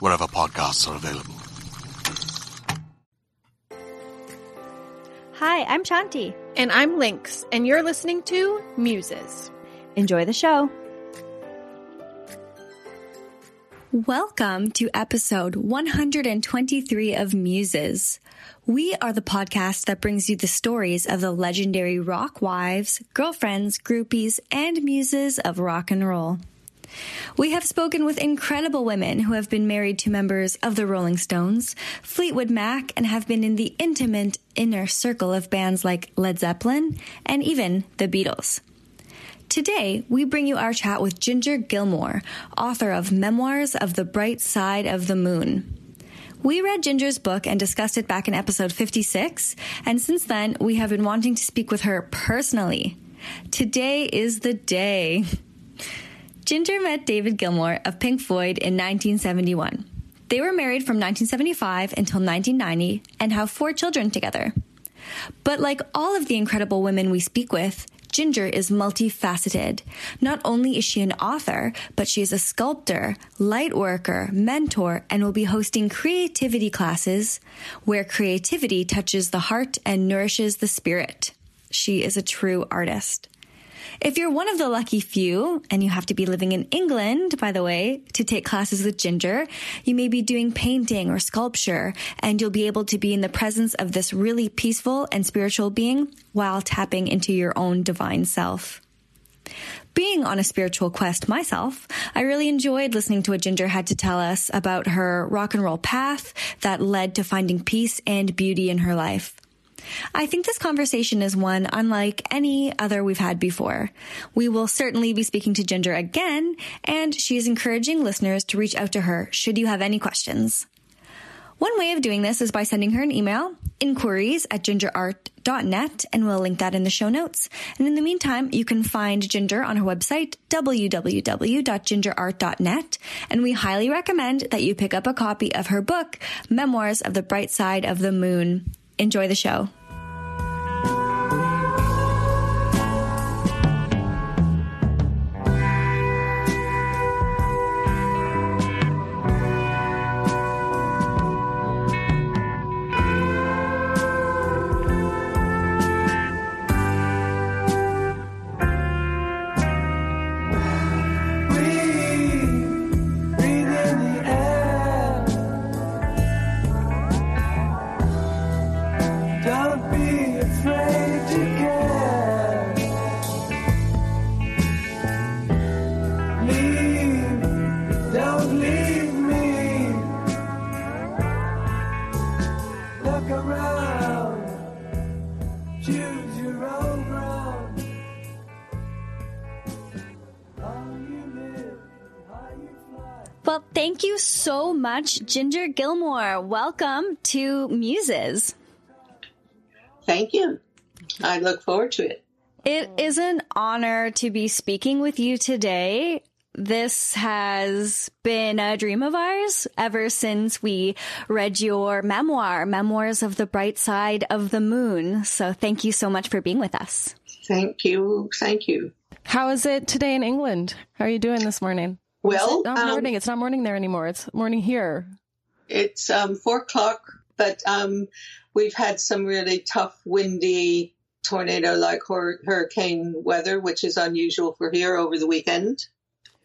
wherever podcasts are available. Hi, I'm Shanti. And I'm Lynx, and you're listening to Muses. Enjoy the show. Welcome to episode 123 of Muses. We are the podcast that brings you the stories of the legendary rock wives, girlfriends, groupies, and muses of rock and roll. We have spoken with incredible women who have been married to members of the Rolling Stones, Fleetwood Mac, and have been in the intimate inner circle of bands like Led Zeppelin and even the Beatles. Today, we bring you our chat with Ginger Gilmour, author of Memoirs of the Bright Side of the Moon. We read Ginger's book and discussed it back in episode 56, and since then, we have been wanting to speak with her personally. Today is the day. Ginger met David Gilmour of Pink Floyd in 1971. They were married from 1975 until 1990 and have four children together. But like all of the incredible women we speak with, Ginger is multifaceted. Not only is she an author, but she is a sculptor, light worker, mentor, and will be hosting creativity classes where creativity touches the heart and nourishes the spirit. She is a true artist. If you're one of the lucky few, and you have to be living in England, by the way, to take classes with Ginger, you may be doing painting or sculpture, and you'll be able to be in the presence of this really peaceful and spiritual being while tapping into your own divine self. Being on a spiritual quest myself, I really enjoyed listening to what Ginger had to tell us about her rock and roll path that led to finding peace and beauty in her life. I think this conversation is one unlike any other we've had before. We will certainly be speaking to Ginger again, and she is encouraging listeners to reach out to her should you have any questions. One way of doing this is by sending her an email, inquiries at gingerart.net, and we'll link that in the show notes. And in the meantime, you can find Ginger on her website, www.gingerart.net, and we highly recommend that you pick up a copy of her book, Memoirs of the Bright Side of the Moon. Enjoy the show. So much, Ginger Gilmour. Welcome to Muses. Thank you. I look forward to it. It is an honor to be speaking with you today. This has been a dream of ours ever since we read your memoir, Memoirs of the Bright Side of the Moon. So thank you so much for being with us. Thank you. Thank you. How is it today in England? How are you doing this morning? Well, It's not um, morning. It's not morning there anymore. It's morning here. It's um, four o'clock, but um, we've had some really tough, windy, tornado-like hur- hurricane weather, which is unusual for here over the weekend.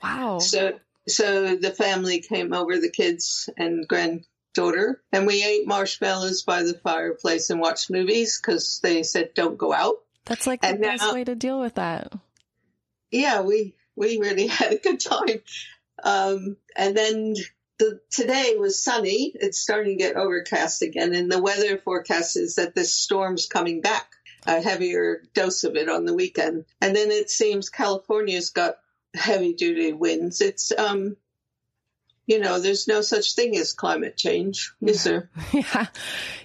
Wow. So, so the family came over, the kids and granddaughter, and we ate marshmallows by the fireplace and watched movies because they said don't go out. That's like the and best now- way to deal with that. yeah, we we really had a good time. Um, and then the, today was sunny. It's starting to get overcast again, and the weather forecast is that this storm's coming back, a heavier dose of it on the weekend. And then it seems California's got heavy duty winds. It's um, you know, there's no such thing as climate change, is there? Yeah.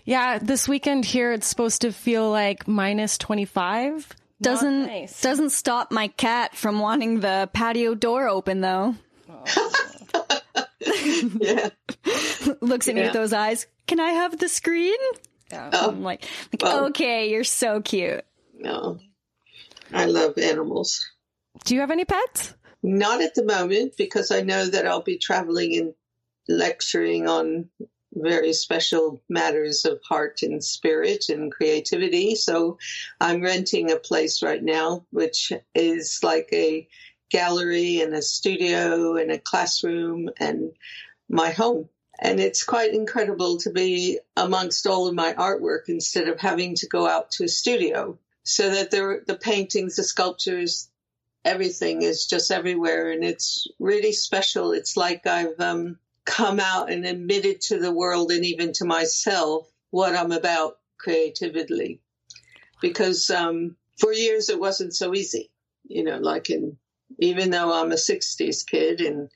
Yeah. This weekend here, it's supposed to feel like minus 25. Doesn't nice. doesn't stop my cat from wanting the patio door open though. yeah. Looks at me with those eyes. Can I have the screen? Oh, I'm like, like Well- okay, you're so cute. no. I love animals. Do you have any pets? Not at the moment because I know that I'll be traveling and lecturing on very special matters of heart and spirit and creativity. So I'm renting a place right now, which is like a gallery and a studio and a classroom and my home. And it's quite incredible to be amongst all of my artwork instead of having to go out to a studio. So that there, the paintings, the sculptures, everything is just everywhere and it's really special. It's like I've um, come out and admitted to the world and even to myself what I'm about creatively. Because um, for years it wasn't so easy, you know, like in, even though I'm a 60s kid and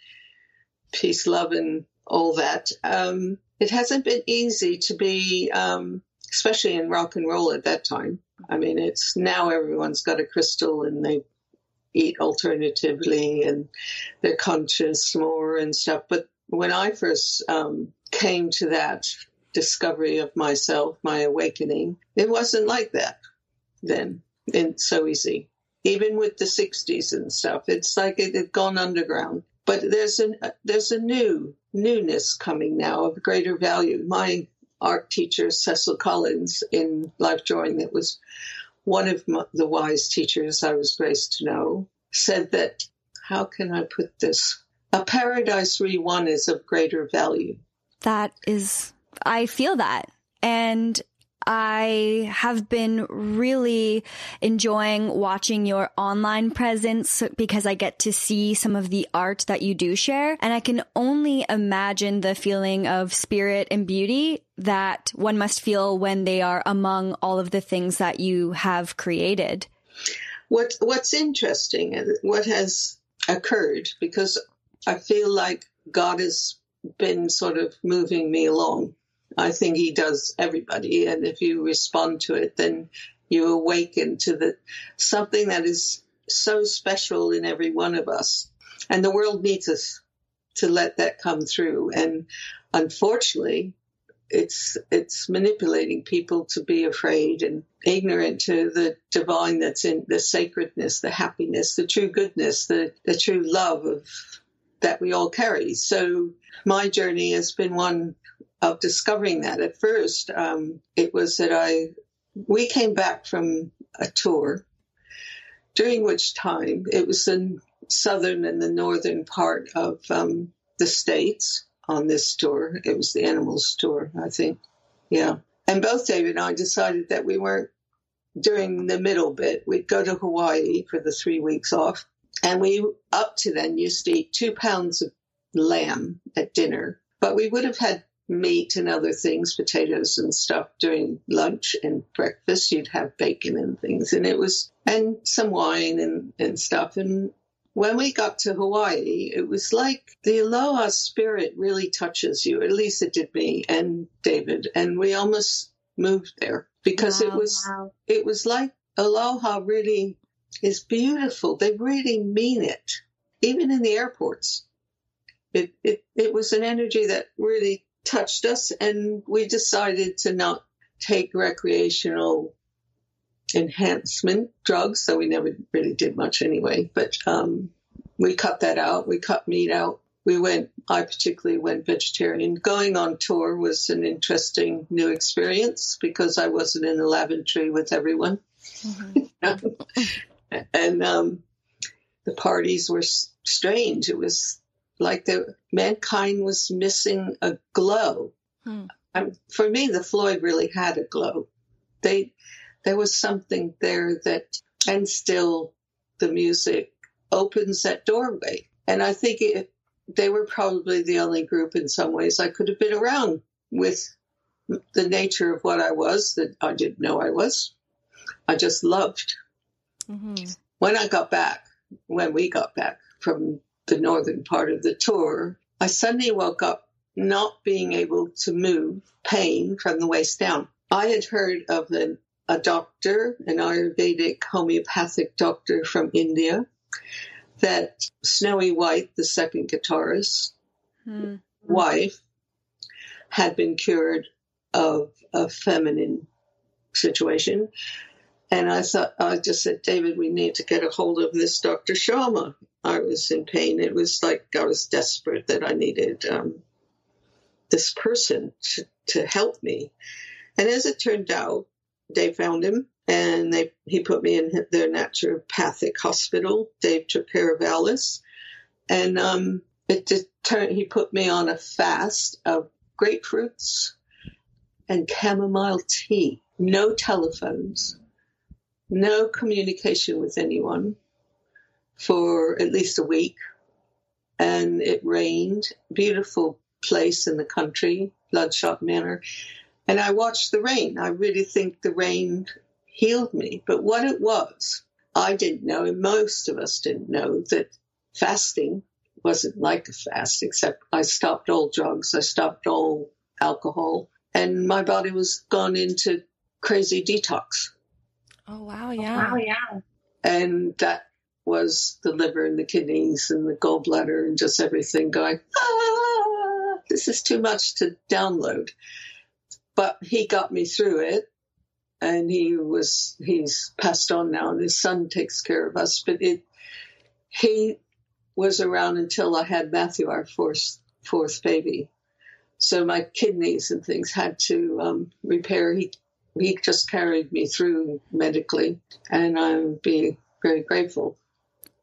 peace, love, and all that, um, it hasn't been easy to be, um, especially in rock and roll at that time. I mean, it's now everyone's got a crystal and they eat alternatively and they're conscious more and stuff. But when I first um, came to that discovery of myself, my awakening, it wasn't like that then. It's so easy. Even with the 60s and stuff, it's like it had gone underground. But there's a there's a new newness coming now of greater value. My art teacher Cecil Collins in life drawing that was one of my, the wise teachers I was graced to know said that how can I put this? A paradise re-won is of greater value. That is, I feel that. And I have been really enjoying watching your online presence because I get to see some of the art that you do share. And I can only imagine the feeling of spirit and beauty that one must feel when they are among all of the things that you have created. What What's interesting what has occurred because I feel like God has been sort of moving me along. I think He does everybody, and if you respond to it, then you awaken to the something that is so special in every one of us, and the world needs us to let that come through. And unfortunately, it's it's manipulating people to be afraid and ignorant to the divine that's in the sacredness, the happiness, the true goodness, the, the true love of that we all carry. So my journey has been one of discovering that. At first, um, it was that I we came back from a tour, during which time it was the southern and the northern part of um, the states on this tour. It was the animals tour, I think. Yeah. And both David and I decided that we weren't doing the middle bit. We'd go to Hawaii for the three weeks off. And we, up to then, used to eat two pounds of lamb at dinner. But we would have had meat and other things, potatoes and stuff during lunch and breakfast. You'd have bacon and things. And it was, and some wine and, and stuff. And when we got to Hawaii, it was like the aloha spirit really touches you. At least it did me and David. And we almost moved there because wow, it was, wow. it was like aloha really is beautiful. They really mean it, even in the airports. It, it, it was an energy that really touched us and we decided to not take recreational enhancement drugs, so we never really did much anyway. But um, we cut that out. We cut meat out. We went, I particularly went vegetarian. Going on tour was an interesting new experience because I wasn't in the lavatory with everyone. Mm-hmm. and um, the parties were strange. It was like the mankind was missing a glow. Hmm. Um, for me, the Floyd really had a glow. They there was something there that, and still the music opens that doorway. And I think it, they were probably the only group in some ways I could have been around with the nature of what I was that I didn't know I was. I just loved. Mm-hmm. When I got back, when we got back from the northern part of the tour, I suddenly woke up not being able to move, pain from the waist down. I had heard of an a doctor, an Ayurvedic homeopathic doctor from India, that Snowy White, the second guitarist, mm-hmm. wife, had been cured of a feminine situation. And I thought, I just said, David, we need to get a hold of this Dr. Sharma. I was in pain. It was like I was desperate that I needed um, this person to, to help me. And as it turned out, they found him and they he put me in their naturopathic hospital. Dave took care of Alice, and um, it just turned. He put me on a fast of grapefruits and chamomile tea. No telephones, no communication with anyone for at least a week, and it rained. Beautiful place in the country, Bloodshot Manor and I watched the rain. I really think the rain healed me. But what it was, I didn't know, and most of us didn't know that fasting wasn't like a fast, except I stopped all drugs, I stopped all alcohol, and my body was gone into crazy detox. Oh wow, yeah. Oh, wow, yeah. And that was the liver and the kidneys and the gallbladder and just everything going, ah, this is too much to download but he got me through it and he was he's passed on now and his son takes care of us but it he was around until i had matthew our fourth fourth baby so my kidneys and things had to um, repair he he just carried me through medically and i'm being very grateful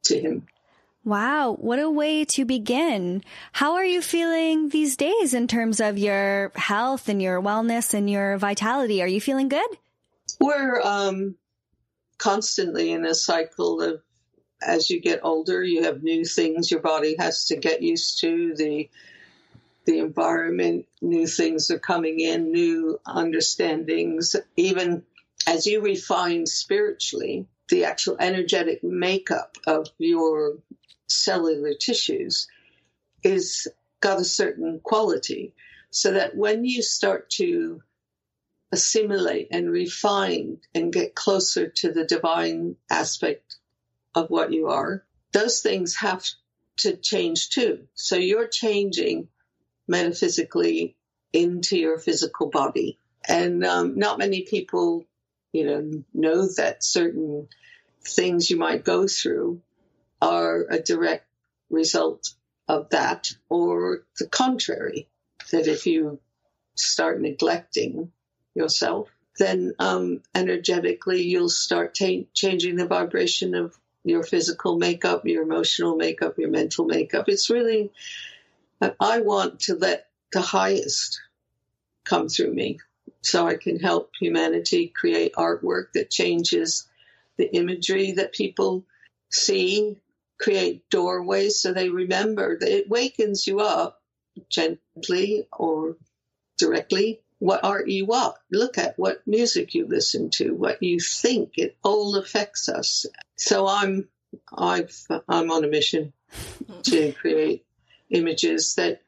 to him Wow, what a way to begin. How are you feeling these days in terms of your health and your wellness and your vitality? Are you feeling good? We're um, constantly in a cycle of as you get older, you have new things your body has to get used to. The the environment, new things are coming in, new understandings. Even as you refine spiritually, the actual energetic makeup of your cellular tissues is got a certain quality so that when you start to assimilate and refine and get closer to the divine aspect of what you are, those things have to change too. So you're changing metaphysically into your physical body. And um, not many people, you know, know that certain things you might go through are a direct result of that, or the contrary, that if you start neglecting yourself, then um, energetically you'll start changing the vibration of your physical makeup, your emotional makeup, your mental makeup. It's really, I want to let the highest come through me so I can help humanity create artwork that changes the imagery that people see create doorways so they remember that it wakens you up gently or directly what art you want. Look at what music you listen to, what you think. It all affects us. So I'm I've, I'm on a mission to create images that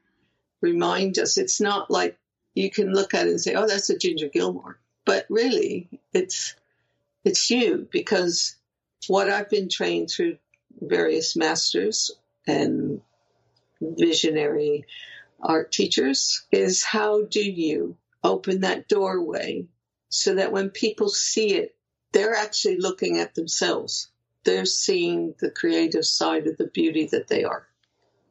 remind us. It's not like you can look at it and say, "Oh, that's a Ginger Gilmour," but really, it's it's you because what I've been trained through various masters and visionary art teachers is how do you open that doorway so that when people see it, they're actually looking at themselves. They're seeing the creative side of the beauty that they are.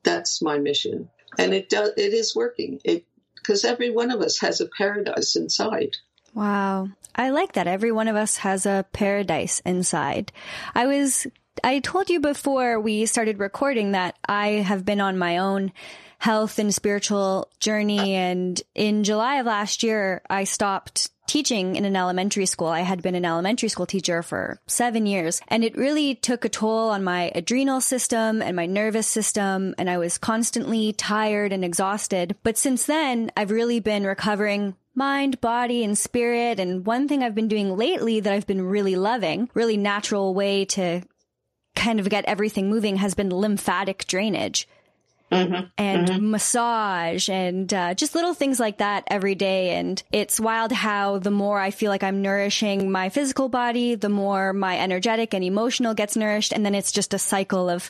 That's my mission. And it does, it is working. It, because every one of us has a paradise inside. Wow. I like that. Every one of us has a paradise inside. I was, I told you before we started recording that I have been on my own health and spiritual journey. And in July of last year, I stopped teaching in an elementary school. I had been an elementary school teacher for seven years and it really took a toll on my adrenal system and my nervous system. And I was constantly tired and exhausted. But since then, I've really been recovering mind, body, and spirit. And one thing I've been doing lately that I've been really loving, really natural way to kind of get everything moving has been lymphatic drainage. Mm-hmm. and mm-hmm. massage and uh, just little things like that every day. And it's wild how the more I feel like I'm nourishing my physical body, the more my energetic and emotional gets nourished. And then it's just a cycle of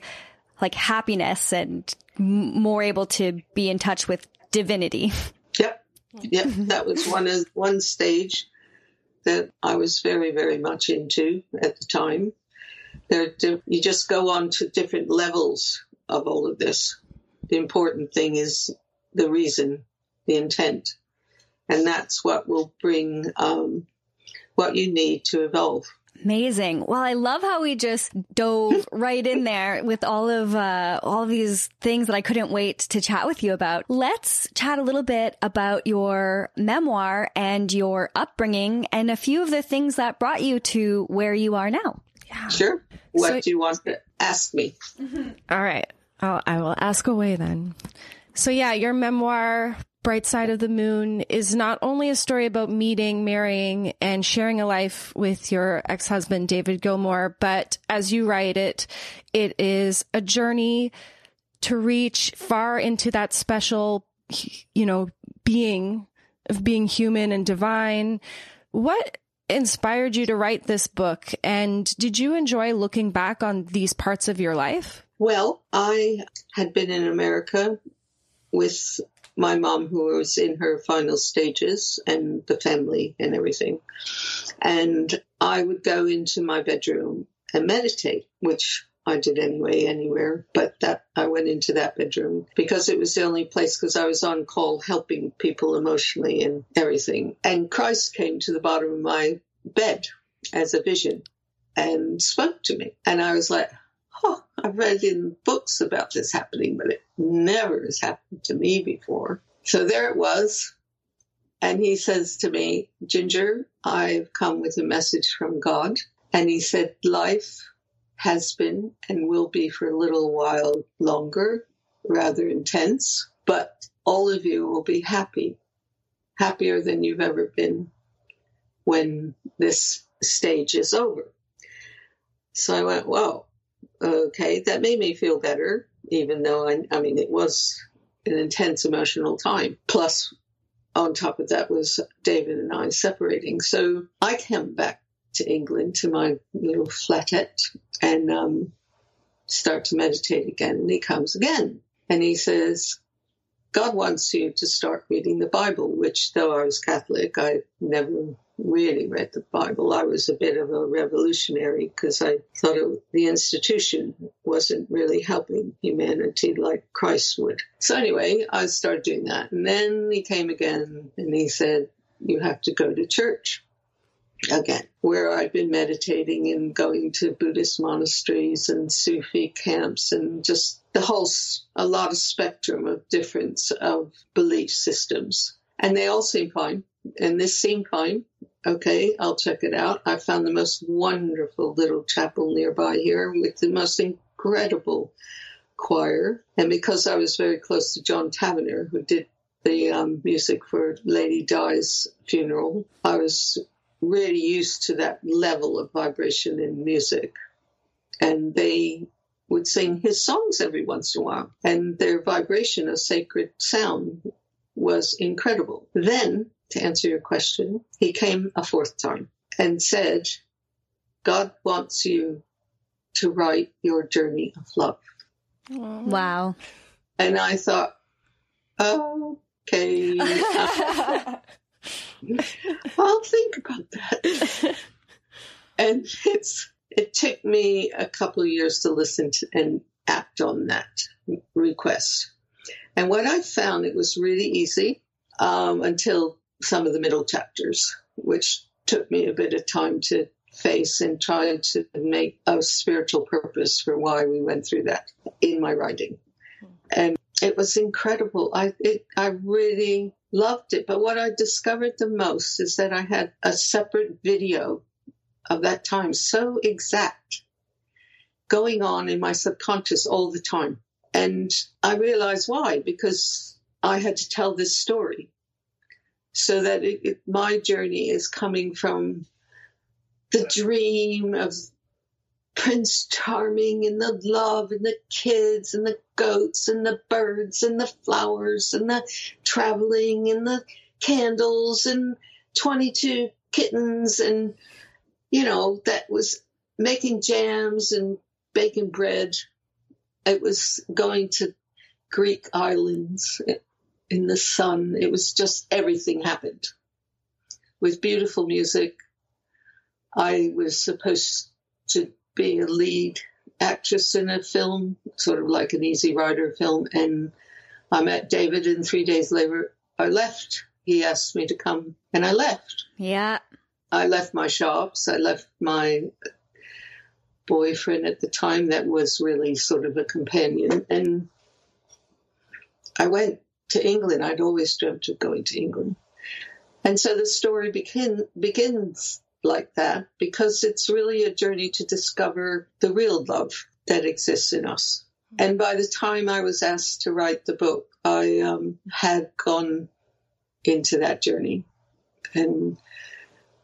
like happiness and m- more able to be in touch with divinity. Yep. Yep. that was one of one stage that I was very, very much into at the time. There, you just go on to different levels of all of this the important thing is the reason, the intent. And that's what will bring um, what you need to evolve. Amazing. Well, I love how we just dove right in there with all of uh, all of these things that I couldn't wait to chat with you about. Let's chat a little bit about your memoir and your upbringing and a few of the things that brought you to where you are now. Yeah. Sure. What so, do you want to ask me? All right. I will ask away then. So yeah, your memoir, Bright Side of the Moon, is not only a story about meeting, marrying, and sharing a life with your ex-husband, David Gilmour, but as you write it, it is a journey to reach far into that special, you know, being of being human and divine. What inspired you to write this book? And did you enjoy looking back on these parts of your life? Well, I had been in America with my mom, who was in her final stages, and the family and everything. And I would go into my bedroom and meditate, which I did anyway, anywhere. But that I went into that bedroom because it was the only place because I was on call helping people emotionally and everything. And Christ came to the bottom of my bed as a vision and spoke to me. And I was like, oh, I've read in books about this happening, but it never has happened to me before. So there it was. And he says to me, Ginger, I've come with a message from God. And he said, life has been and will be for a little while longer, rather intense, but all of you will be happy, happier than you've ever been when this stage is over. So I went, whoa, okay, that made me feel better, even though I, I mean, it was an intense emotional time. Plus, on top of that was David and I separating. So I came back to England to my little flatette and um, start to meditate again. And he comes again and he says, God wants you to start reading the Bible, which though I was Catholic, I never really read the Bible. I was a bit of a revolutionary because I thought it, the institution wasn't really helping humanity like Christ would. So anyway, I started doing that. And then he came again and he said, you have to go to church again, where I've been meditating and going to Buddhist monasteries and Sufi camps and just the whole, a lot of spectrum of difference of belief systems. And they all seem fine. And this seemed fine. Okay, I'll check it out. I found the most wonderful little chapel nearby here with the most incredible choir. And because I was very close to John Tavener, who did the um, music for Lady Di's funeral, I was really used to that level of vibration in music. and they would sing his songs every once in a while, and their vibration of sacred sound was incredible. Then, to answer your question, he came a fourth time and said, God wants you to write your journey of love. Wow. And I thought, okay, I'll think about that. and it's it took me a couple of years to listen to and act on that request. And what I found, it was really easy um, until some of the middle chapters, which took me a bit of time to face and try to make a spiritual purpose for why we went through that in my writing. And it was incredible. I it, I really loved it. But what I discovered the most is that I had a separate video of that time so exact going on in my subconscious all the time. And I realized why, because I had to tell this story so that it, it, my journey is coming from the dream of Prince Charming and the love and the kids and the goats and the birds and the flowers and the traveling and the candles and 22 kittens and you know, that was making jams and baking bread. It was going to Greek islands in the sun. It was just everything happened with beautiful music. I was supposed to be a lead actress in a film, sort of like an Easy Rider film. And I met David, and three days later, I left. He asked me to come, and I left. Yeah. I left my shops. I left my boyfriend at the time that was really sort of a companion. And I went to England. I'd always dreamt of going to England. And so the story begin, begins like that because it's really a journey to discover the real love that exists in us. And by the time I was asked to write the book, I um, had gone into that journey. And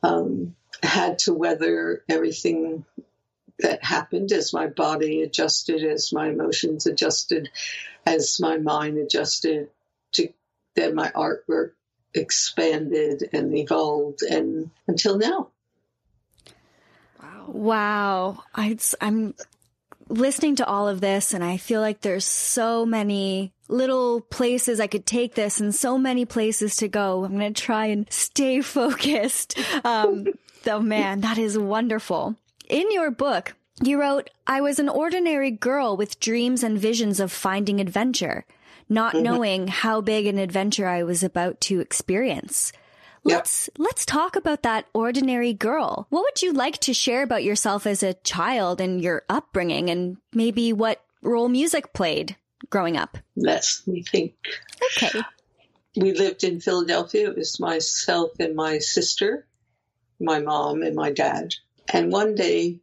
um, had to weather everything that happened as my body adjusted, as my emotions adjusted, as my mind adjusted, to then my artwork expanded and evolved, and until now. Wow! Wow! I, I'm listening to all of this, and I feel like there's so many little places I could take this and so many places to go. I'm going to try and stay focused. Um, though, man, that is wonderful. In your book, you wrote, I was an ordinary girl with dreams and visions of finding adventure, not mm-hmm. knowing how big an adventure I was about to experience. Let's yep. let's talk about that ordinary girl. What would you like to share about yourself as a child and your upbringing and maybe what role music played growing up? Let's me think. Okay. We lived in Philadelphia. It was myself and my sister, my mom and my dad. And one day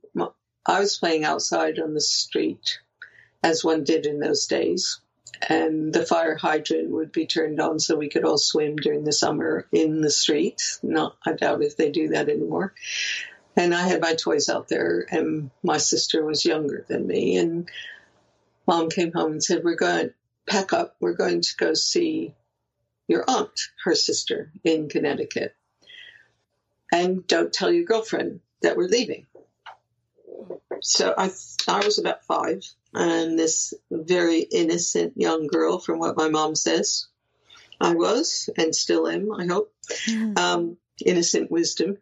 I was playing outside on the street as one did in those days and the fire hydrant would be turned on so we could all swim during the summer in the street. Not, I doubt if they do that anymore. And I had my toys out there, and my sister was younger than me. And mom came home and said, We're going to pack up. We're going to go see your aunt, her sister, in Connecticut. And don't tell your girlfriend that we're leaving. So I, I was about five and this very innocent young girl, from what my mom says. I was and still am, I hope. Mm-hmm. Um, innocent wisdom.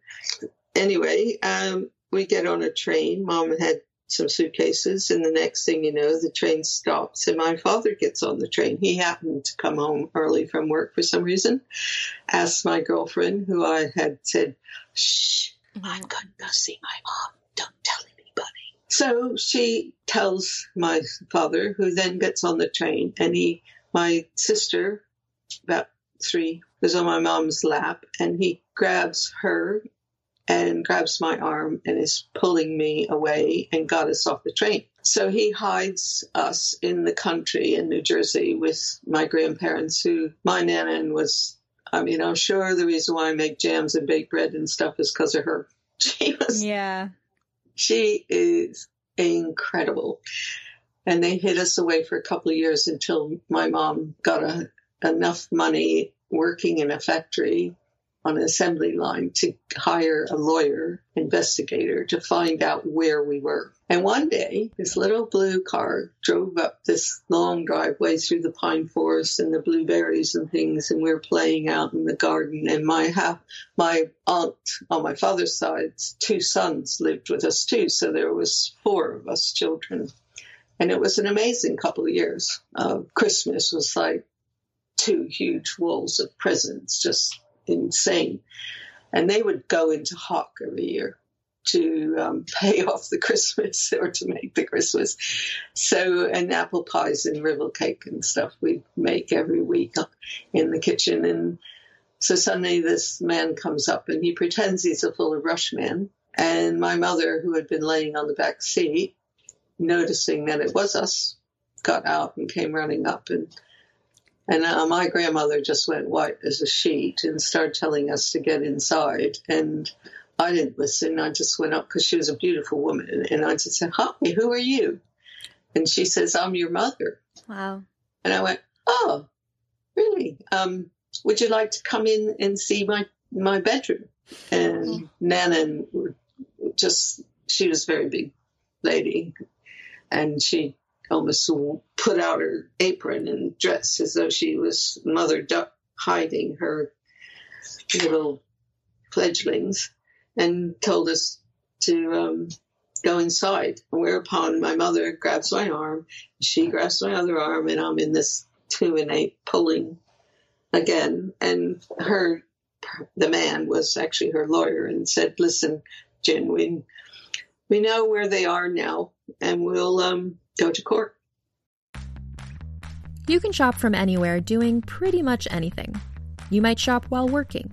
Anyway, um, we get on a train. Mom had some suitcases, and the next thing you know, the train stops, and my father gets on the train. He happened to come home early from work for some reason. Asked my girlfriend, who I had said, "Shh, I'm going to go see my mom. Don't tell so she tells my father, who then gets on the train, and he, my sister, about three, was on my mom's lap, and he grabs her and grabs my arm and is pulling me away and got us off the train. So he hides us in the country in New Jersey with my grandparents, who my nana was. I mean, I'm sure the reason why I make jams and bake bread and stuff is because of her. She was yeah she is incredible. And they hid us away for a couple of years until my mom got a, enough money working in a factory on an assembly line to hire a lawyer investigator to find out where we were. And one day, this little blue car drove up this long driveway through the pine forest and the blueberries and things, and we were playing out in the garden. And my half, my aunt on my father's side, two sons lived with us too, so there was four of us children. And it was an amazing couple of years. Uh, Christmas was like two huge walls of presents, just insane. And they would go into hock every year to um, pay off the Christmas or to make the Christmas. So, and apple pies and rivel cake and stuff we make every week in the kitchen. And so suddenly this man comes up and he pretends he's a Fuller Brush man. And my mother, who had been laying on the back seat, noticing that it was us, got out and came running up and and uh, my grandmother just went white as a sheet and started telling us to get inside. And I didn't listen. I just went up because she was a beautiful woman. And I just said, Hi, who are you? And she says, I'm your mother. Wow. And I went, Oh, really? Um, would you like to come in and see my, my bedroom? And mm-hmm. Nana just, she was a very big lady. And she almost put out her apron and dress as though she was Mother Duck hiding her little fledglings and told us to um, go inside. Whereupon my mother grabs my arm, she grabs my other arm, and I'm in this two and eight pulling again. And her, the man was actually her lawyer and said, "Listen, Jen, we we know where they are now, and we'll um, go to court." You can shop from anywhere doing pretty much anything. You might shop while working,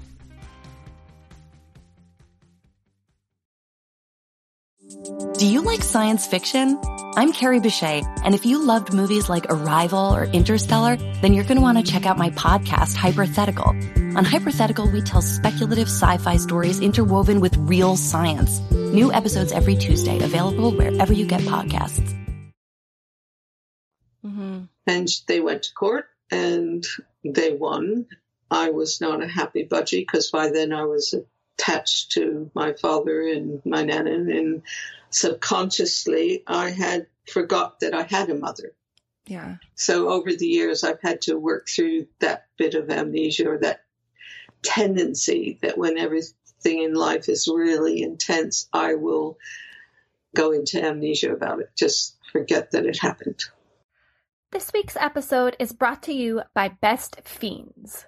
Do you like science fiction? I'm Carrie Bechet, and if you loved movies like Arrival or Interstellar, then you're going to want to check out my podcast, Hypothetical. On Hypothetical, we tell speculative sci fi stories interwoven with real science. New episodes every Tuesday, available wherever you get podcasts. Mm-hmm. And they went to court and they won. I was not a happy budgie because by then I was attached to my father and my nana, and subconsciously I had forgot that I had a mother. Yeah. So over the years, I've had to work through that bit of amnesia or that tendency that when everything in life is really intense, I will go into amnesia about it. Just forget that it happened. This week's episode is brought to you by Best Fiends.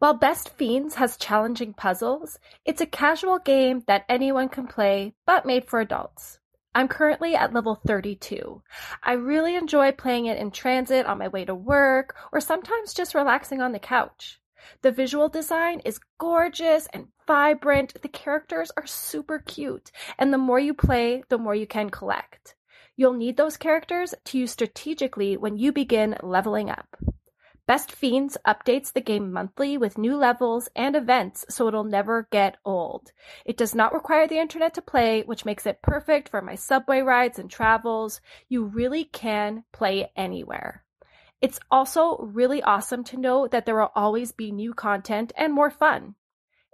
While Best Fiends has challenging puzzles, it's a casual game that anyone can play, but made for adults. I'm currently at level 32. I really enjoy playing it in transit on my way to work, or sometimes just relaxing on the couch. The visual design is gorgeous and vibrant, the characters are super cute, and the more you play, the more you can collect. You'll need those characters to use strategically when you begin leveling up. Best Fiends updates the game monthly with new levels and events so it'll never get old. It does not require the internet to play, which makes it perfect for my subway rides and travels. You really can play anywhere. It's also really awesome to know that there will always be new content and more fun.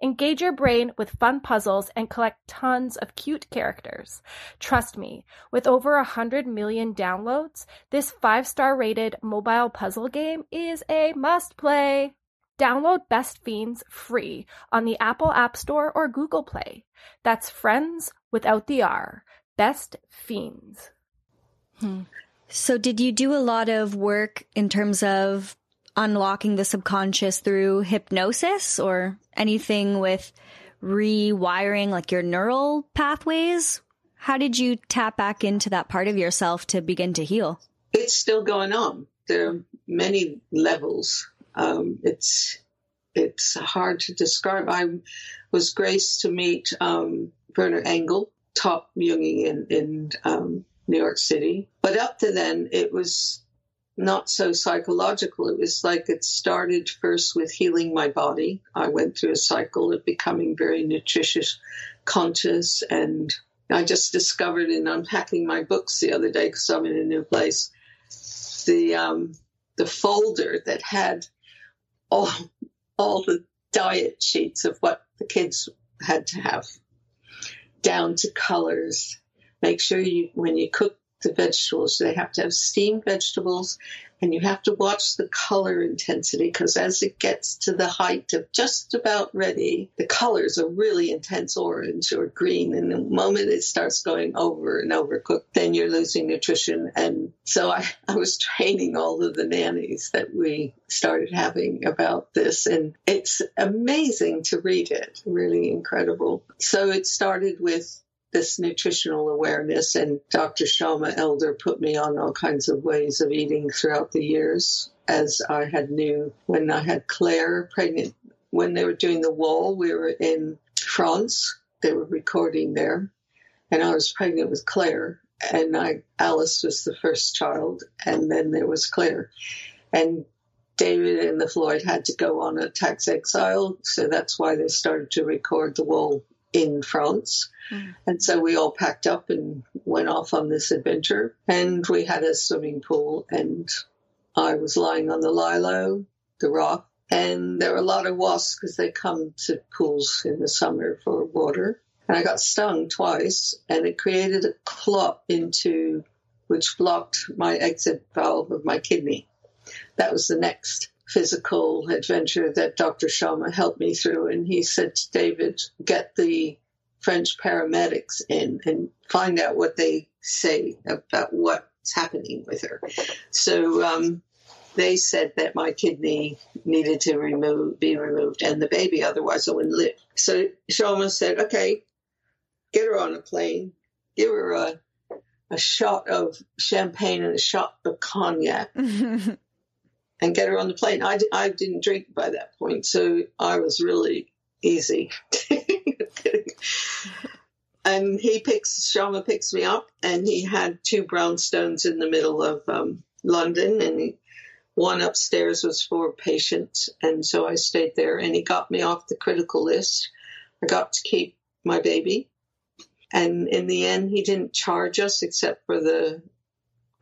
Engage your brain with fun puzzles and collect tons of cute characters. Trust me, with over a hundred million downloads, this five star rated mobile puzzle game is a must play. Download Best Fiends free on the Apple App Store or Google Play. That's friends without the R. Best Fiends. Hmm. So, did you do a lot of work in terms of unlocking the subconscious through hypnosis or anything with rewiring like your neural pathways? How did you tap back into that part of yourself to begin to heal? It's still going on. There are many levels. Um, it's it's hard to describe. I was graced to meet um, Werner Engel, top Jungian in, in um, New York City. But up to then, it was not so psychological. It was like it started first with healing my body. I went through a cycle of becoming very nutritious, conscious, and I just discovered in unpacking my books the other day because I'm in a new place, the um, the folder that had all all the diet sheets of what the kids had to have, down to colors, Make sure you, when you cook the vegetables, they have to have steamed vegetables and you have to watch the color intensity because as it gets to the height of just about ready, the colors are really intense orange or green. And the moment it starts going over and overcooked, then you're losing nutrition. And so I, I was training all of the nannies that we started having about this. And it's amazing to read it, really incredible. So it started with this nutritional awareness. And Dr. Shoma Elder put me on all kinds of ways of eating throughout the years, as I had knew when I had Claire pregnant. When they were doing the wall, we were in France. They were recording there, and I was pregnant with Claire. And I, Alice was the first child, and then there was Claire. And David and the Floyd had to go on a tax exile, so that's why they started to record the wall in France. Mm. And so we all packed up and went off on this adventure. And we had a swimming pool, and I was lying on the lilo, the rock, and there were a lot of wasps because they come to pools in the summer for water. And I got stung twice, and it created a clot into which blocked my exit valve of my kidney. That was the next physical adventure that Dr. Shoma helped me through. And he said to David, get the French paramedics in and find out what they say about what's happening with her. So um, they said that my kidney needed to remove, be removed and the baby, otherwise I wouldn't live. So Shoma said, okay, get her on a plane, give her a, a shot of champagne and a shot of cognac. and get her on the plane. I, I didn't drink by that point, so I was really easy. and he picks, Shoma picks me up, and he had two brownstones in the middle of um, London, and he, one upstairs was for patients, and so I stayed there, and he got me off the critical list. I got to keep my baby. And in the end, he didn't charge us except for the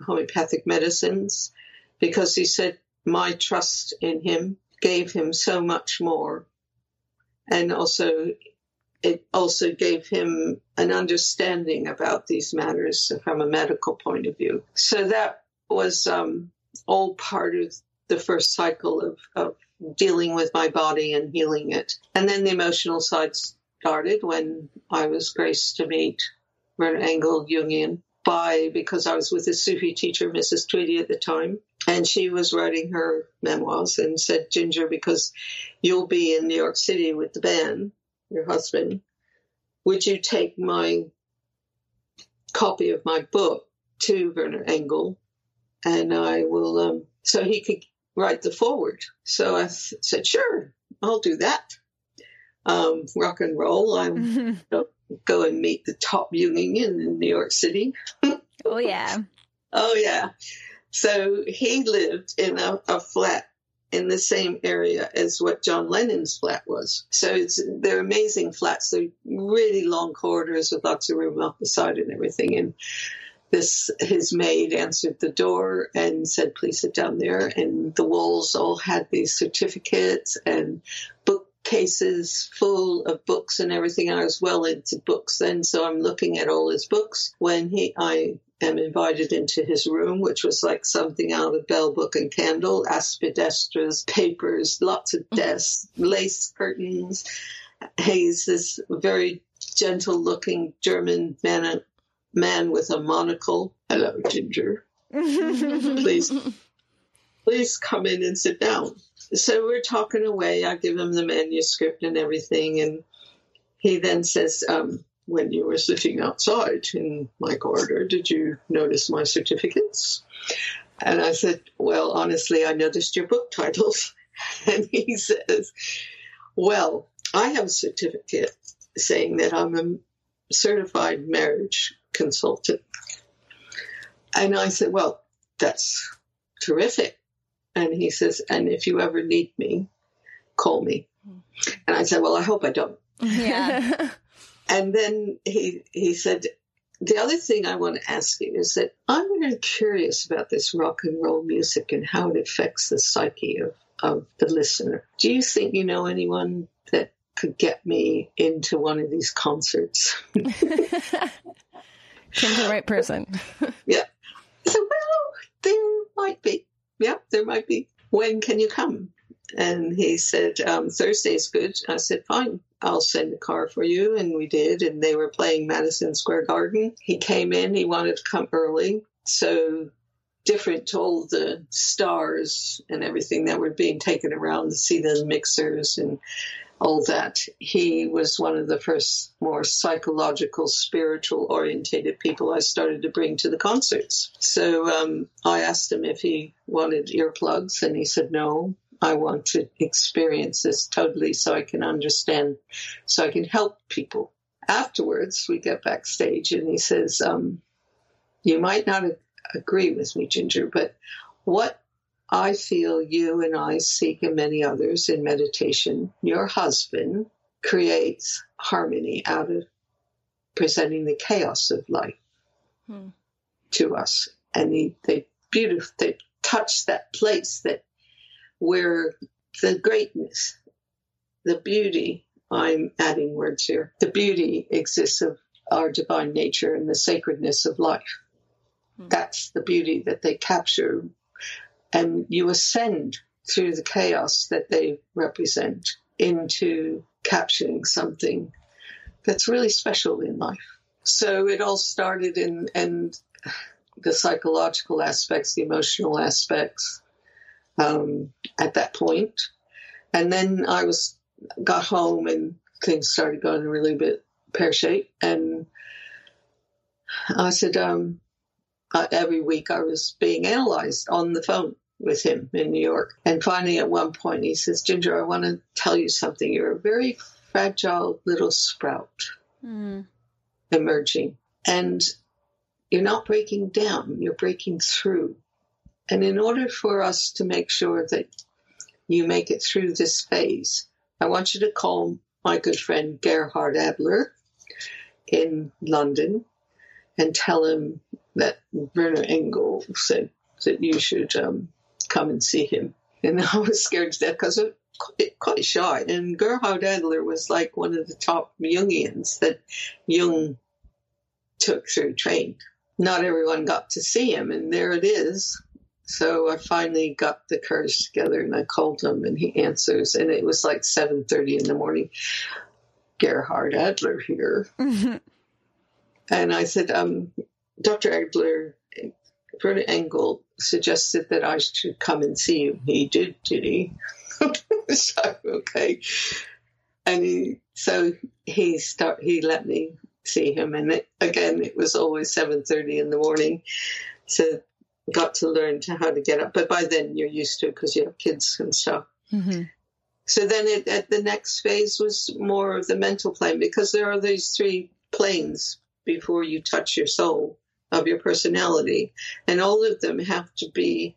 homeopathic medicines because he said my trust in him gave him so much more. And also, it also gave him an understanding about these matters from a medical point of view. So that was um, all part of the first cycle of, of dealing with my body and healing it. And then the emotional side started when I was graced to meet Werner Engel Jungian by because I was with a Sufi teacher, Mrs. Tweedie at the time, and she was writing her memoirs and said, Ginger, because you'll be in New York City with the band, your husband, would you take my copy of my book to Werner Engel and I will, um, so he could write the forward. So I th- said, sure, I'll do that. Um, rock and roll. I'm go and meet the top Jungian in New York City. oh yeah. Oh yeah. So he lived in a, a, flat in the same area as what John Lennon's flat was. So it's they're amazing flats. They're really long corridors with lots of room off the side and everything. And this his maid answered the door and said, "Please sit down there." And the walls all had these certificates and book cases full of books and everything. I was well into books then, so I'm looking at all his books when he I am invited into his room, which was like something out of Bell Book and Candle, aspidistras, papers, lots of mm-hmm. desks, lace curtains. He's this very gentle looking German man, man with a monocle. Hello, Ginger. please, please come in and sit down. So we're talking away. I give him the manuscript and everything. And he then says, um, when you were sitting outside in my corridor, did you notice my certificates? And I said, Well, honestly, I noticed your book titles. And he says, Well, I have a certificate saying that I'm a certified marriage consultant. And I said, Well, that's terrific. And he says, And if you ever need me, call me. And I said, Well, I hope I don't. Yeah. And then he he said, the other thing I want to ask you is that I'm very curious about this rock and roll music and how it affects the psyche of, of the listener. Do you think you know anyone that could get me into one of these concerts? Came to the right person. yeah. So, well, there might be. Yeah, there might be. When can you come? And he said, um, Thursday's good. I said, fine. I'll send a car for you. And we did. And they were playing Madison Square Garden. He came in, he wanted to come early. So different to all the stars and everything that were being taken around to see the mixers and all that. He was one of the first more psychological, spiritual orientated people I started to bring to the concerts. So um, I asked him if he wanted earplugs, and he said no. I want to experience this totally so I can understand, so I can help people. Afterwards, we get backstage and he says, um, You might not agree with me, Ginger, but what I feel you and I seek and many others in meditation, your husband creates harmony out of presenting the chaos of life hmm. to us. And he, they beautiful, they touch that place that where the greatness, the beauty, I'm adding words here, the beauty exists of our divine nature and the sacredness of life. Hmm. That's the beauty that they capture. And you ascend through the chaos that they represent into capturing something that's really special in life. So it all started in, and the psychological aspects, the emotional aspects, um, at that point. And then I was got home and things started going a really bit pear shaped. And I said, um, every week I was being analyzed on the phone with him in New York. And finally, at one point, he says, Ginger, I want to tell you something. You're a very fragile little sprout mm. emerging. And you're not breaking down, you're breaking through. And in order for us to make sure that you make it through this phase, I want you to call my good friend Gerhard Adler in London and tell him that Werner Engel said that you should um, come and see him. And I was scared to death because I'm quite shy. And Gerhard Adler was like one of the top Jungians that Jung took through, trained. Not everyone got to see him, and there it is so I finally got the courage together and I called him and he answers and it was like 7:30 in the morning. Gerhard Adler here. Mm-hmm. And I said, um, Dr. Adler, Werner Engel suggested that I should come and see him. He did, did he? so, okay. And he, so he start, he let me see him. And it, again, it was always 7.30 in the morning. So got to learn to how to get up. But by then you're used to it because you have kids and stuff. Mm-hmm. So then it, at the next phase was more of the mental plane because there are these three planes before you touch your soul of your personality, and all of them have to be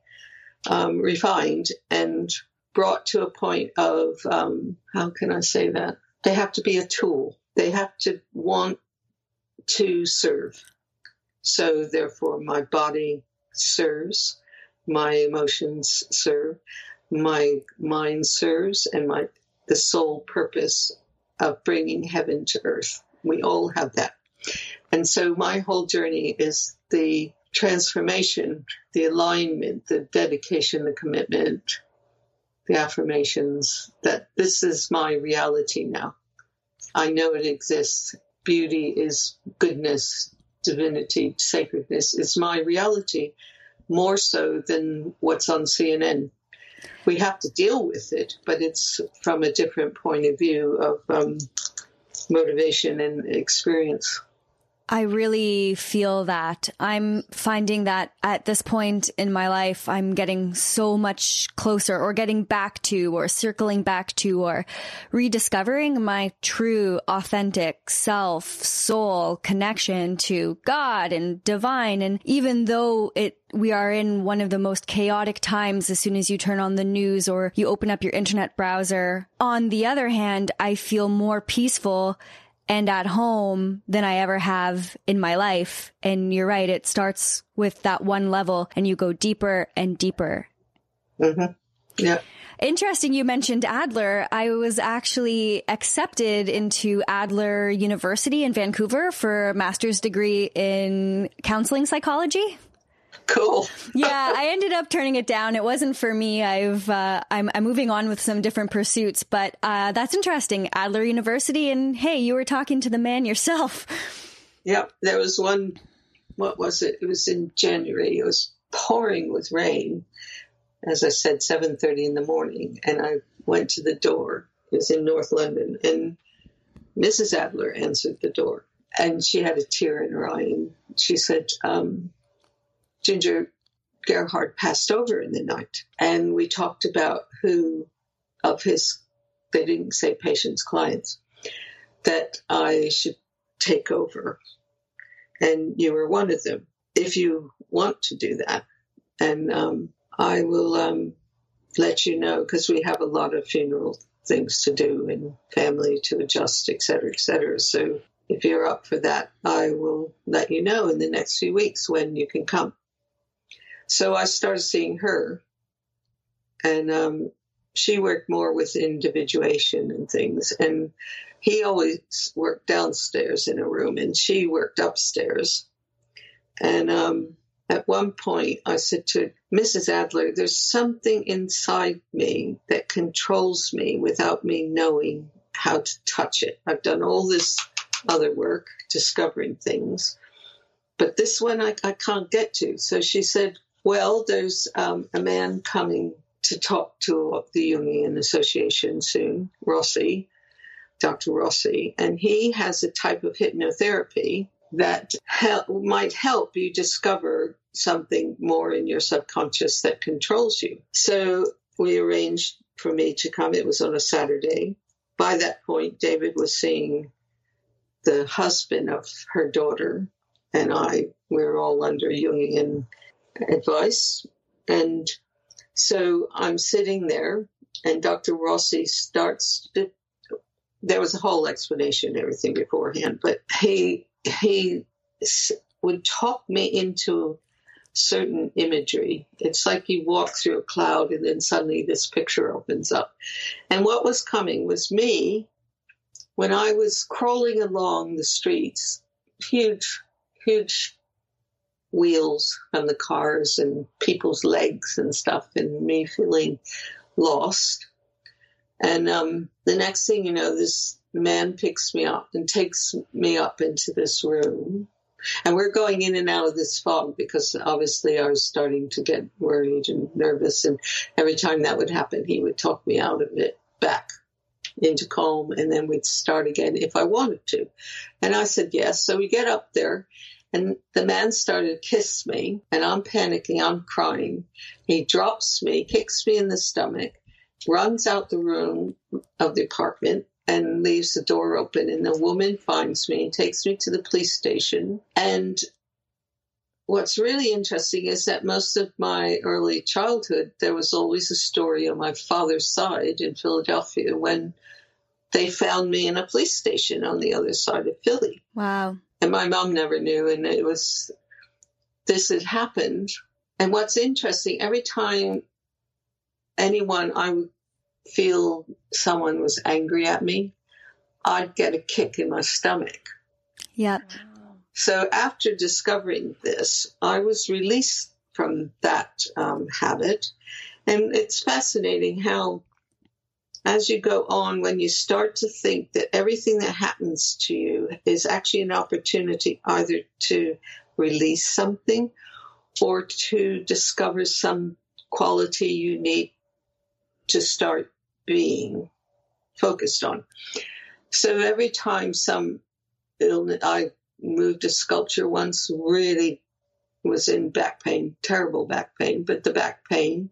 um, refined and brought to a point of um, how can I say that? They have to be a tool. They have to want to serve. So therefore, my body serves, my emotions serve, my mind serves, and my the sole purpose of bringing heaven to earth. We all have that. And so my whole journey is the transformation, the alignment, the dedication, the commitment, the affirmations that this is my reality now. I know it exists. Beauty is goodness, divinity, sacredness. It's my reality more so than what's on CNN. We have to deal with it, but it's from a different point of view of um, motivation and experience. I really feel that. I'm finding that at this point in my life, I'm getting so much closer or getting back to or circling back to or rediscovering my true, authentic self, soul connection to God and divine. And even though it we are in one of the most chaotic times as soon as you turn on the news or you open up your internet browser. On the other hand, I feel more peaceful and at home than I ever have in my life. And you're right. It starts with that one level and you go deeper and deeper. Mm-hmm. Yeah. Interesting. You mentioned Adler. I was actually accepted into Adler University in Vancouver for a master's degree in counseling psychology. Cool. yeah, I ended up turning it down. It wasn't for me. I've uh, I'm, I'm moving on with some different pursuits, but uh, that's interesting. Adler University, and hey, you were talking to the man yourself. Yeah, there was one. What was it? It was in January. It was pouring with rain. As I said, seven thirty in the morning, and I went to the door. It was in North London, and Mrs. Adler answered the door, and she had a tear in her eye, and she said. Um, Ginger Gerhard passed over in the night. And we talked about who of his, they didn't say patients, clients, that I should take over. And you were one of them. If you want to do that, and um, I will um, let you know because we have a lot of funeral things to do and family to adjust, et cetera, et cetera. So if you're up for that, I will let you know in the next few weeks when you can come. So I started seeing her, and um, she worked more with individuation and things. And he always worked downstairs in a room, and she worked upstairs. And um, at one point, I said to Mrs. Adler, There's something inside me that controls me without me knowing how to touch it. I've done all this other work, discovering things, but this one I, I can't get to. So she said, well, there's um, a man coming to talk to the Jungian Association soon, Rossi, Dr. Rossi, and he has a type of hypnotherapy that help, might help you discover something more in your subconscious that controls you. So we arranged for me to come. It was on a Saturday. By that point, David was seeing the husband of her daughter, and I. We were all under Jungian advice. And so I'm sitting there, and Dr. Rossi starts. To, there was a whole explanation and everything beforehand, but he he would talk me into certain imagery. It's like you walk through a cloud and then suddenly this picture opens up. And what was coming was me when I was crawling along the streets, huge, huge wheels on the cars and people's legs and stuff, and me feeling lost. And um, the next thing you know, this man picks me up and takes me up into this room. And we're going in and out of this fog because obviously I was starting to get worried and nervous. And every time that would happen, he would talk me out of it back into calm and then we'd start again if I wanted to. And I said yes. So we get up there and the man started to kiss me, and I'm panicking, I'm crying. He drops me, kicks me in the stomach, runs out the room of the apartment, and leaves the door open. And the woman finds me and takes me to the police station. And what's really interesting is that most of my early childhood, there was always a story on my father's side in Philadelphia when they found me in a police station on the other side of Philly. Wow and my mom never knew. And it was, this had happened. And what's interesting, every time anyone I would feel someone was angry at me, I'd get a kick in my stomach. Yep. So after discovering this, I was released from that um, habit. And it's fascinating how, as you go on, when you start to think that everything that happens to you is actually an opportunity either to release something or to discover some quality you need to start being focused on. So every time some illness, I moved a sculpture once, really was in back pain, terrible back pain, but the back pain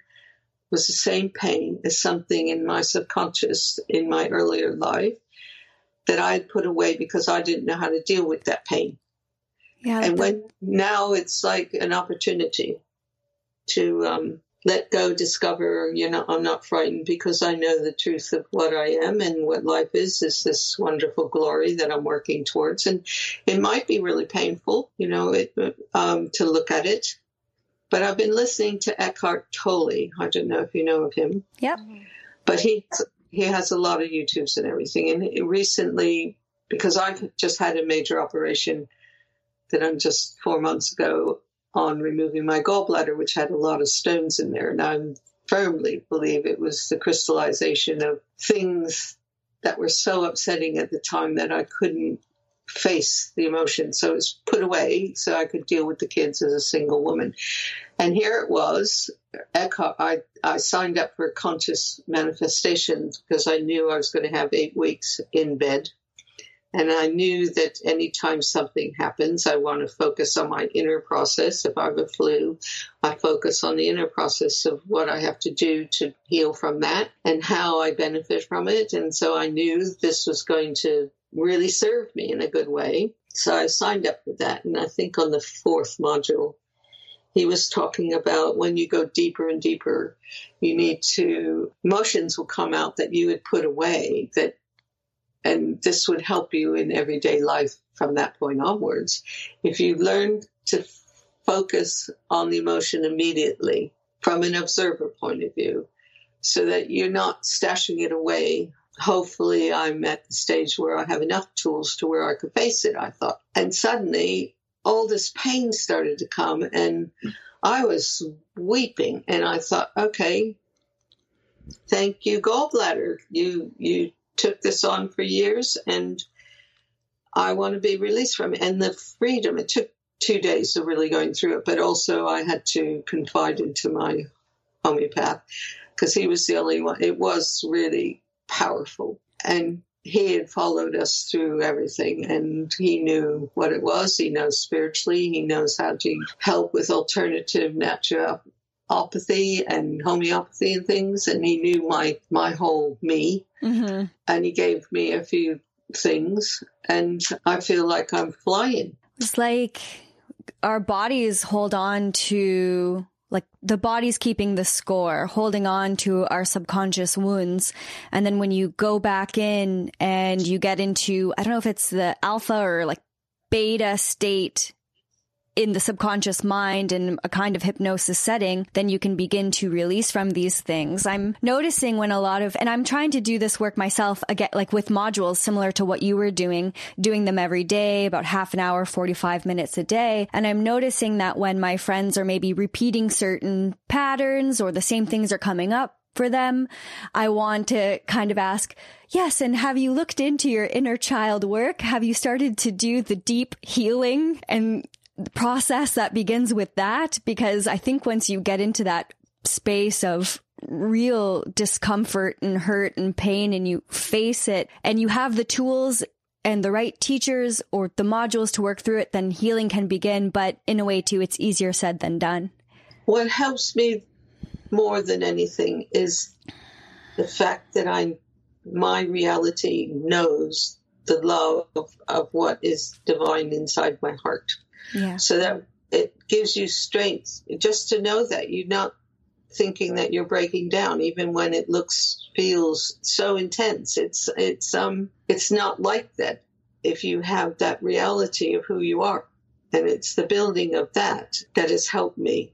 was the same pain as something in my subconscious in my earlier life that I had put away because I didn't know how to deal with that pain. Yeah. And when now it's like an opportunity to um, let go, discover, you know, I'm not frightened because I know the truth of what I am and what life is, is this wonderful glory that I'm working towards. And it might be really painful, you know, it, um, to look at it. But I've been listening to Eckhart Tolle. I don't know if you know of him. Yep. Mm-hmm. But he, he has a lot of YouTubes and everything. And recently, because I've just had a major operation that I'm just four months ago, on removing my gallbladder, which had a lot of stones in there. And I firmly believe it was the crystallization of things that were so upsetting at the time that I couldn't face the emotion. So it was put away so I could deal with the kids as a single woman. And here it was. Eckhart, I, I signed up for conscious manifestations because I knew I was going to have eight weeks in bed and I knew that anytime something happens, I want to focus on my inner process. If I have a flu, I focus on the inner process of what I have to do to heal from that and how I benefit from it. And so I knew this was going to really served me in a good way. So I signed up for that. And I think on the fourth module, he was talking about when you go deeper and deeper, you need to, emotions will come out that you had put away that and this would help you in everyday life from that point onwards. If you learn to focus on the emotion immediately from an observer point of view, so that you're not stashing it away. Hopefully, I'm at the stage where I have enough tools to where I could face it, I thought. And suddenly, all this pain started to come, and I was weeping. And I thought, okay, thank you, gallbladder. You, you took this on for years and I want to be released from it. And the freedom, it took two days of really going through it, but also I had to confide into my homeopath because he was the only one. It was really powerful. And he had followed us through everything and he knew what it was. He knows spiritually. He knows how to help with alternative naturopathy and homeopathy and things. And he knew my, my whole me Mm-hmm. And he gave me a few things, and I feel like I'm flying. It's like our bodies hold on to like the body's keeping the score, holding on to our subconscious wounds. And then when you go back in and you get into, I don't know if it's the alpha or like beta state in the subconscious mind in a kind of hypnosis setting, then you can begin to release from these things. I'm noticing when a lot of, and I'm trying to do this work myself again, like with modules similar to what you were doing, doing them every day, about half an hour, 45 minutes a day. And I'm noticing that when my friends are maybe repeating certain patterns or the same things are coming up, for them. I want to kind of ask, yes, and have you looked into your inner child work? Have you started to do the deep healing and process that begins with that because I think once you get into that space of real discomfort and hurt and pain and you face it and you have the tools and the right teachers or the modules to work through it, then healing can begin. But in a way, too, it's easier said than done. What helps me more than anything is the fact that I, my reality knows the love of, of what is divine inside my heart. Yeah. So that it gives you strength just to know that you're not thinking that you're breaking down, even when it looks, feels so intense. It's, it's, um, it's not like that if you have that reality of who you are. And it's the building of that that has helped me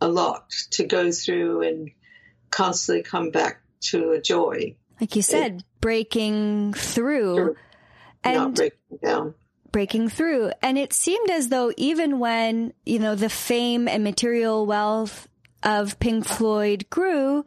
a lot to go through and constantly come back to a joy. Like you said, it, breaking through. And not breaking down breaking through. And it seemed as though even when, you know, the fame and material wealth of Pink Floyd grew,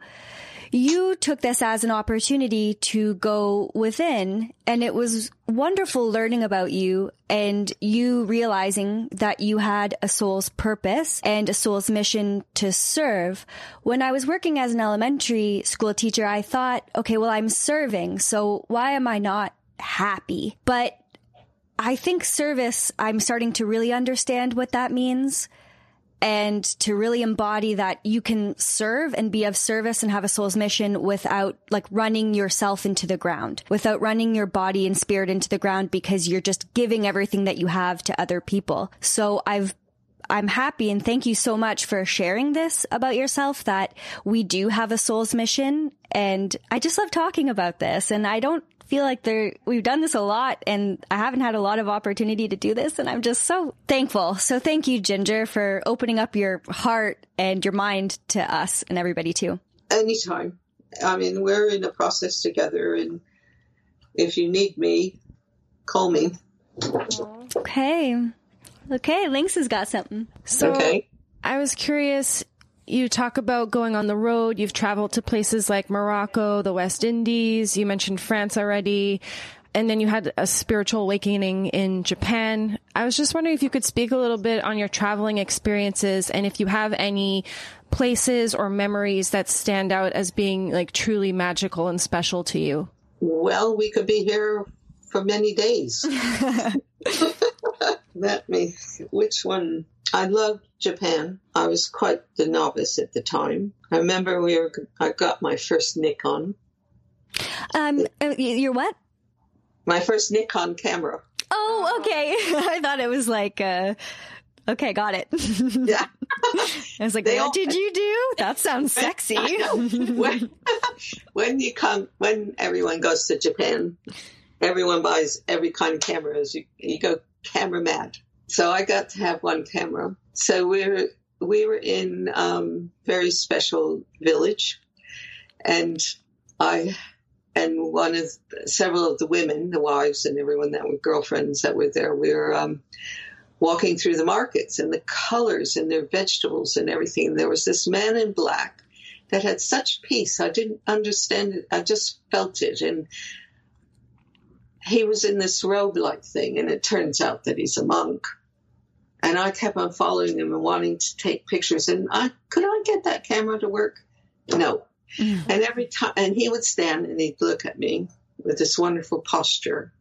you took this as an opportunity to go within and it was wonderful learning about you and you realizing that you had a soul's purpose and a soul's mission to serve. When I was working as an elementary school teacher, I thought, okay, well, I'm serving. So why am I not happy? But I think service, I'm starting to really understand what that means and to really embody that you can serve and be of service and have a soul's mission without like running yourself into the ground, without running your body and spirit into the ground because you're just giving everything that you have to other people. So I've I'm happy and thank you so much for sharing this about yourself that we do have a soul's mission. And I just love talking about this. And I don't feel like there we've done this a lot and I haven't had a lot of opportunity to do this and I'm just so thankful. So thank you Ginger for opening up your heart and your mind to us and everybody too. Anytime. I mean, we're in a process together and if you need me, call me. Okay. Okay, Lynx has got something. So okay. I was curious you talk about going on the road. You've traveled to places like Morocco, the West Indies. You mentioned France already. And then you had a spiritual awakening in Japan. I was just wondering if you could speak a little bit on your traveling experiences and if you have any places or memories that stand out as being like truly magical and special to you. Well, we could be here for many days. Let me, which one? I loved Japan. I was quite the novice at the time. I remember we were. I got my first Nikon. Um, uh, you're what? My first Nikon camera. Oh, okay. I thought it was like. Uh, okay, got it. yeah. I was like, they what all, did you do? That sounds sexy. when, when you come, when everyone goes to Japan, everyone buys every kind of cameras. You, you go camera mad. So I got to have one camera. So we're we were in um, very special village, and I and one of several of the women, the wives, and everyone that were girlfriends that were there, we were um, walking through the markets and the colors and their vegetables and everything. And there was this man in black that had such peace. I didn't understand it. I just felt it, and he was in this robe like thing, and it turns out that he's a monk. And I kept on following him and wanting to take pictures. And I could I get that camera to work? No. Mm-hmm. And every time, and he would stand and he'd look at me with this wonderful posture.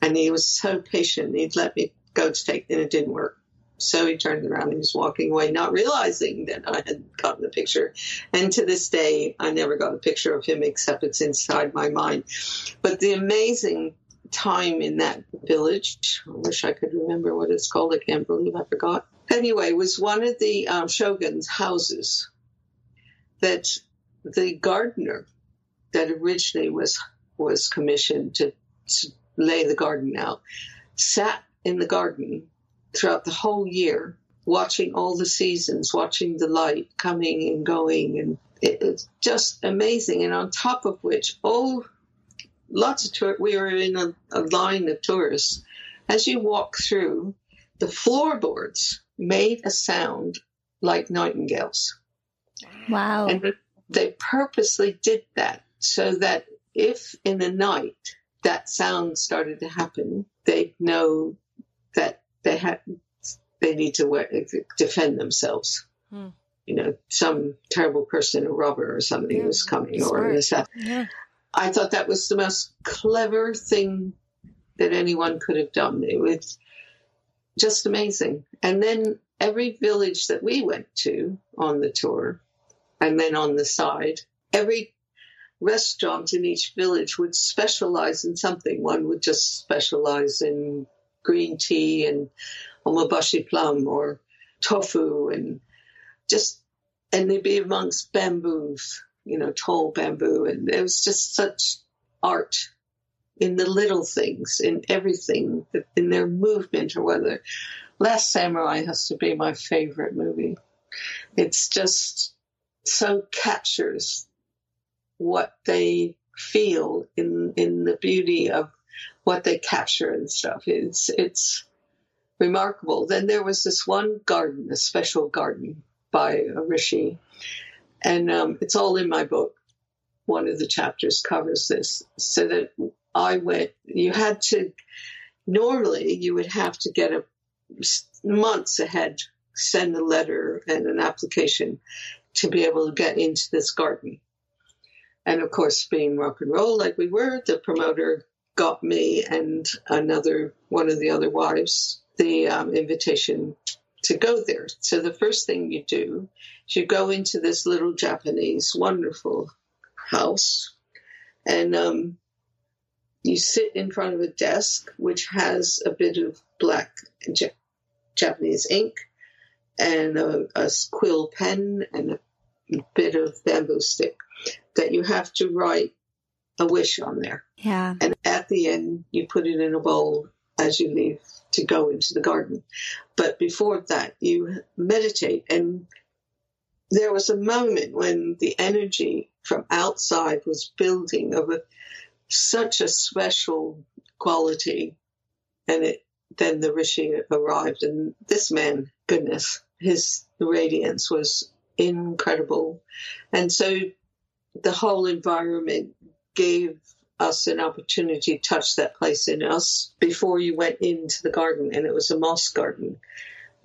And he was so patient. He'd let me go to take, and it didn't work. So he turned around and he was walking away, not realizing that I had gotten the picture. And to this day, I never got a picture of him except it's inside my mind. But the amazing time in that village. I wish I could remember what it's called. I can't believe I forgot. Anyway, was one of the um, shogun's houses that the gardener that originally was was commissioned to, to lay the garden out sat in the garden throughout the whole year, watching all the seasons, watching the light coming and going, and it, it's just amazing. And on top of which, oh lots of tour. We were in a, a line of tourists. As you walk through, the floorboards made a sound like nightingales. Wow! And they purposely did that so that if in the night that sound started to happen, they'd know that they had they need to defend themselves. Hmm. You know, some terrible person, a robber or something, yeah, was coming, or this. Yeah. I thought that was the most clever thing that anyone could have done. It was just amazing. And then every village that we went to on the tour, and then on the side, every restaurant in each village would specialize in something. One would just specialize in green tea and umeboshi plum or tofu and just, and they'd be amongst bamboos you know, tall bamboo. And it was just such art in the little things, in everything, in their movement or whether. Last Samurai has to be my favorite movie. It's just so captures what they feel in in the beauty of what they capture and stuff. It's it's remarkable. Then there was this one garden, a special garden by a rishi, and um, it's all in my book. One of the chapters covers this, so that I went. You had to normally you would have to get a months ahead send a letter and an application to be able to get into this garden. And of course, being rock and roll like we were, the promoter got me and another one of the other wives the um, invitation to go there. So the first thing you do is you go into this little Japanese wonderful house, and um, you sit in front of a desk which has a bit of black Japanese ink and a, a quill pen and a bit of bamboo stick that you have to write a wish on there. Yeah. And at the end, you put it in a bowl as you leave to go into the garden. But before that, you meditate. And there was a moment when the energy from outside was building of a, such a special quality. And it, then the Rishi arrived, and this man, goodness, his radiance was incredible. And so the whole environment gave us an opportunity to touch that place in us before you went into the garden. And it was a moss garden.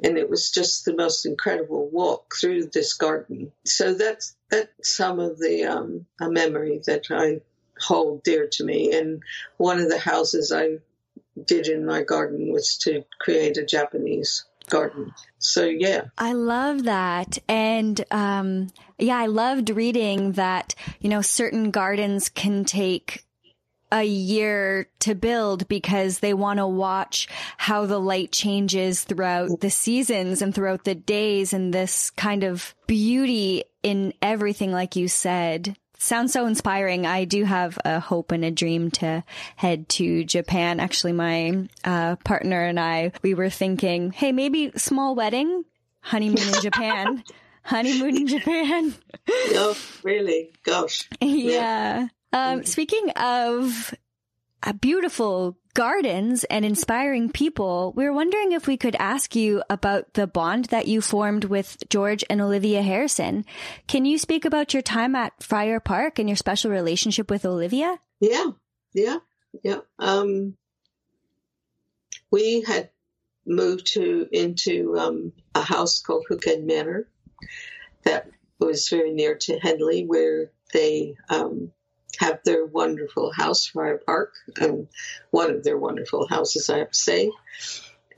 And it was just the most incredible walk through this garden. So that's that's some of the um, a memory that I hold dear to me. And one of the houses I did in my garden was to create a Japanese garden. So yeah. I love that. And um yeah, I loved reading that, you know, certain gardens can take a year to build because they want to watch how the light changes throughout the seasons and throughout the days and this kind of beauty in everything like you said sounds so inspiring. I do have a hope and a dream to head to Japan. Actually, my uh, partner and I, we were thinking, hey, maybe small wedding, honeymoon in Japan. honeymoon in Japan. oh, really? Gosh. Yeah. yeah. Um, speaking of a beautiful gardens and inspiring people, we are wondering if we could ask you about the bond that you formed with George and Olivia Harrison. Can you speak about your time at Friar Park and your special relationship with Olivia? Yeah, yeah, yeah. Um, we had moved to into um, a house called Hook End Manor that was very near to Henley, where they um, have their wonderful house, Friar Park, and one of their wonderful houses, I have to say.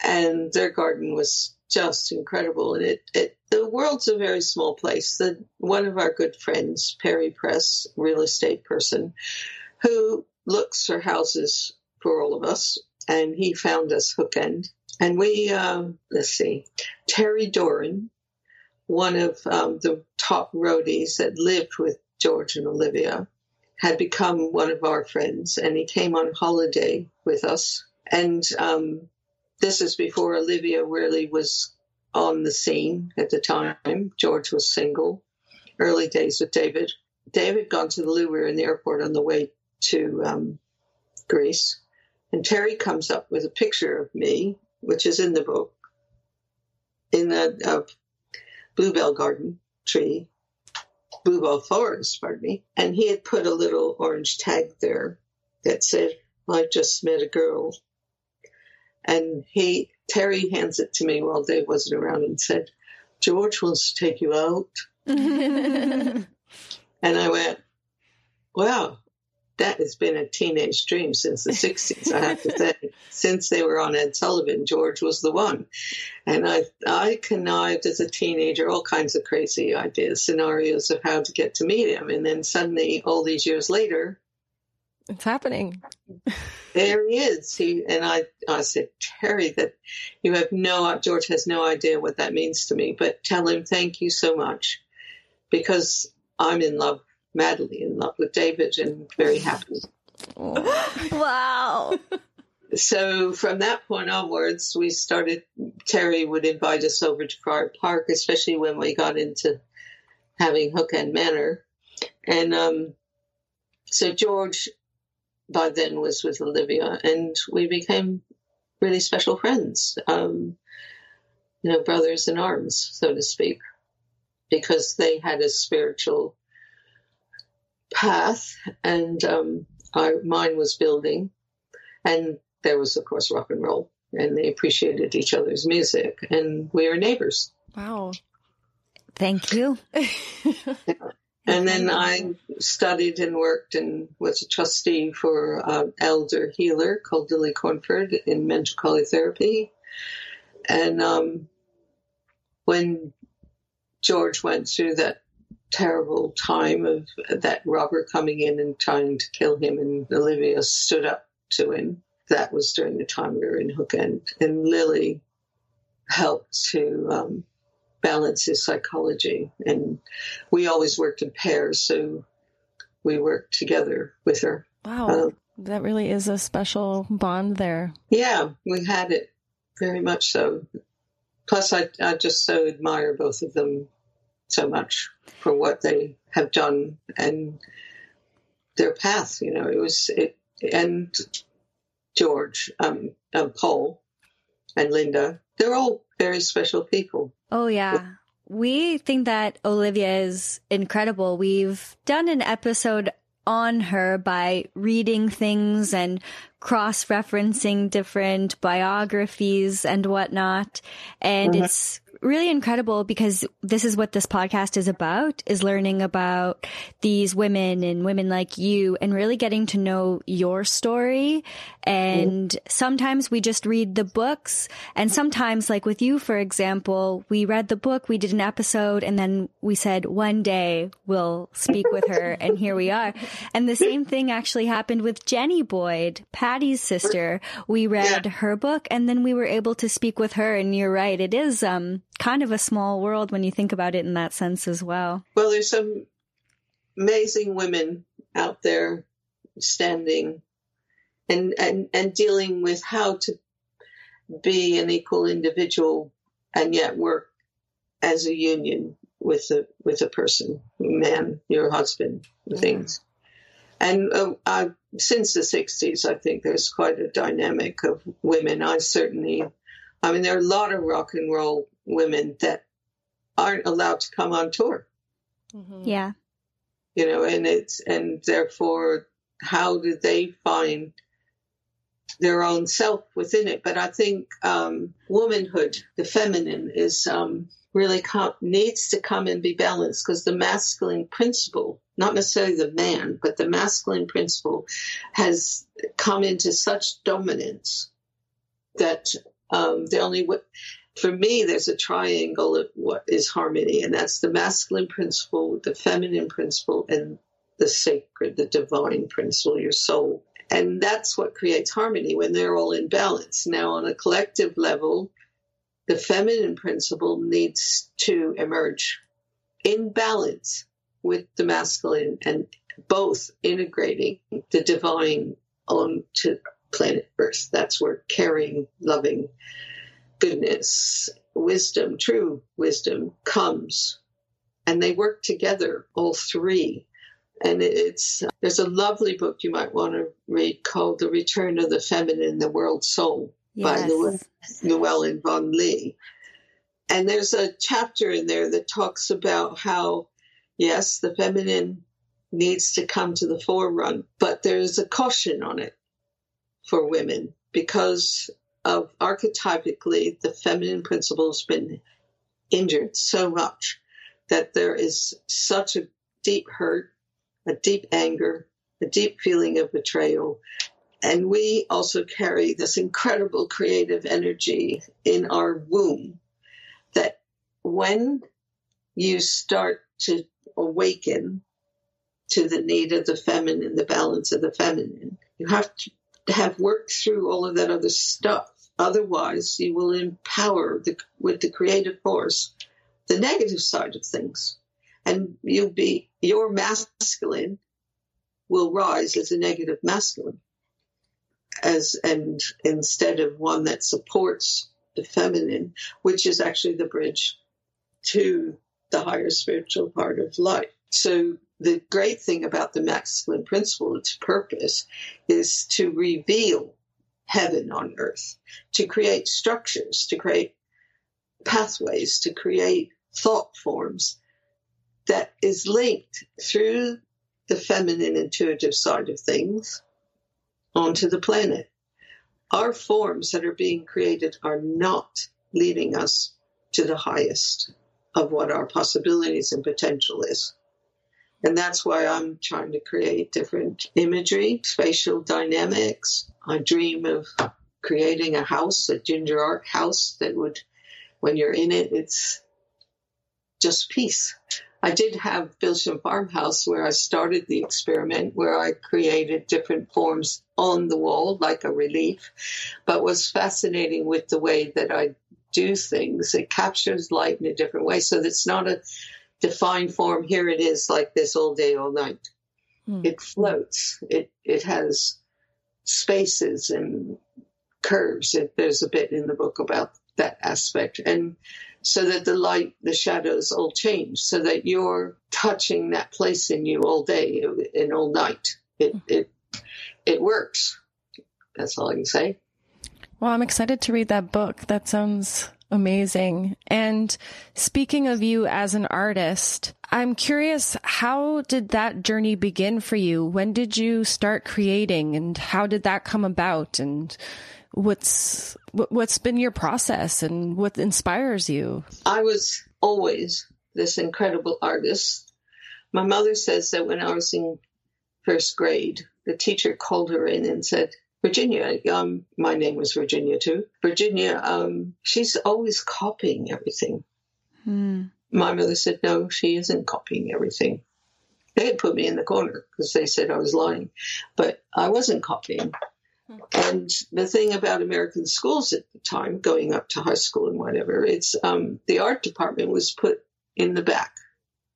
And their garden was just incredible. And it, it the world's a very small place. The, one of our good friends, Perry Press, real estate person, who looks for houses for all of us, and he found us Hook End. And we, um, let's see, Terry Doran, one of um, the top roadies that lived with George and Olivia, had become one of our friends, and he came on holiday with us. And um, this is before Olivia really was on the scene at the time. George was single. Early days with David. David gone to the loo. We were in the airport on the way to um, Greece, and Terry comes up with a picture of me, which is in the book, in a, a bluebell garden tree Bluebell Forest, pardon me, and he had put a little orange tag there that said, I just met a girl. And he, Terry hands it to me while Dave wasn't around and said, George wants to take you out. and I went, wow, that has been a teenage dream since the 60s, I have to say. Since they were on Ed Sullivan, George was the one. And I, I connived as a teenager all kinds of crazy ideas, scenarios of how to get to meet him. And then suddenly, all these years later, it's happening. there he is. He and I. I said, Terry, that you have no. George has no idea what that means to me. But tell him thank you so much, because I'm in love madly in love with David and very happy. wow. So from that point onwards, we started, Terry would invite us over to Friar Park, especially when we got into having Hook End Manor. And um, so George by then was with Olivia, and we became really special friends. Um, you know, brothers in arms, so to speak, because they had a spiritual path, and um, our, mine was building, and there was, of course, rock and roll, and they appreciated each other's music, and we were neighbors. Wow. Thank you. And then I studied and worked and was a trustee for an elder healer called Lily Cornford in mental Therapy. And um, when George went through that terrible time of that robber coming in and trying to kill him, and Olivia stood up to him, that was during the time we were in Hook End. And Lily helped to um, balance his psychology. And we always worked in pairs, so we worked together with her. Wow. Um, that really is a special bond there. Yeah, we had it very much so. Plus, I, I just so admire both of them so much for what they have done and their path. You know, it was it and George, um, um Paul, and Linda. They're all very special people. Oh, yeah. We think that Olivia is incredible. We've done an episode on her by reading things and cross referencing different biographies and whatnot. And mm-hmm. it's really incredible because this is what this podcast is about is learning about these women and women like you and really getting to know your story. And mm. sometimes we just read the books and sometimes like with you, for example, we read the book, we did an episode and then we said one day we'll speak with her and here we are. And the same thing actually happened with Jenny Boyd, Patty's sister. We read yeah. her book and then we were able to speak with her and you're right. It is, um, kind of a small world when you think about it in that sense as well. Well, there's some amazing women out there standing and, and, and dealing with how to be an equal individual and yet work as a union with a with a person, man, your husband, things. And uh, since the '60s, I think there's quite a dynamic of women. I certainly, I mean, there are a lot of rock and roll women that aren't allowed to come on tour. Mm-hmm. Yeah. You know, and it's, and therefore, how do they find their own self within it? But I think um, womanhood, the feminine, is um, really com- needs to come and be balanced because the masculine principle, not necessarily the man, but the masculine principle has come into such dominance that um, the only way for me, there's a triangle of what is harmony, and that's the masculine principle, the feminine principle, and the sacred, the divine principle, your soul. And that's what creates harmony when they're all in balance. Now, on a collective level, the feminine principle needs to emerge in balance with the masculine and both integrating the divine onto planet Earth. That's where caring, loving, goodness, wisdom, true wisdom comes. And they work together, all three. And it's there's a lovely book you might want to read called The Return of the Feminine, the World Soul yes. by Llewellyn Vaughan Lee. And there's a chapter in there that talks about how, yes, the feminine needs to come to the forefront, but there's a caution on it for women because of archetypically the feminine principle has been injured so much that there is such a deep hurt, a deep anger, a deep feeling of betrayal. And we also carry this incredible creative energy in our womb that when you start to awaken to the need of the feminine, the balance of the feminine, you have to have worked through all of that other stuff Otherwise, you will empower the, with the creative force the negative side of things. And you'll be, your masculine will rise as a negative masculine. As, and instead of one that supports the feminine, which is actually the bridge to the higher spiritual part of life. So the great thing about the masculine principle, its purpose, is to reveal heaven on earth, to create structures, to create pathways, to create thought forms that is linked through the feminine intuitive side of things onto the planet. Our forms that are being created are not leading us to the highest of what our possibilities and potential is. And that's why I'm trying to create different imagery, spatial dynamics. I dream of creating a house, a ginger art house that would, when you're in it, it's just peace. I did have Bilsham Farmhouse where I started the experiment where I created different forms on the wall, like a relief. But what's fascinating with the way that I do things, it captures light in a different way. So it's not a defined form. Here it is like this all day, all night. Hmm. It floats. It, it has spaces and curves. It, there's a bit in the book about that aspect. And so that the light, the shadows all change, so that you're touching that place in you all day and all night. It it it works. That's all I can say. Well, I'm excited to read that book. That sounds amazing. And speaking of you as an artist, I'm curious, how did that journey begin for you? When did you start creating and how did that come about? And what's what's been your process and what inspires you? I was always this incredible artist. My mother says that when I was in first grade, the teacher called her in and said, Virginia, um, my name was Virginia too. Virginia, um, she's always copying everything. Hmm. My mother said, no, she isn't copying everything. They had put me in the corner because they said I was lying, but I wasn't copying. And the thing about American schools at the time, going up to high school and whatever, it's um, the art department was put in the back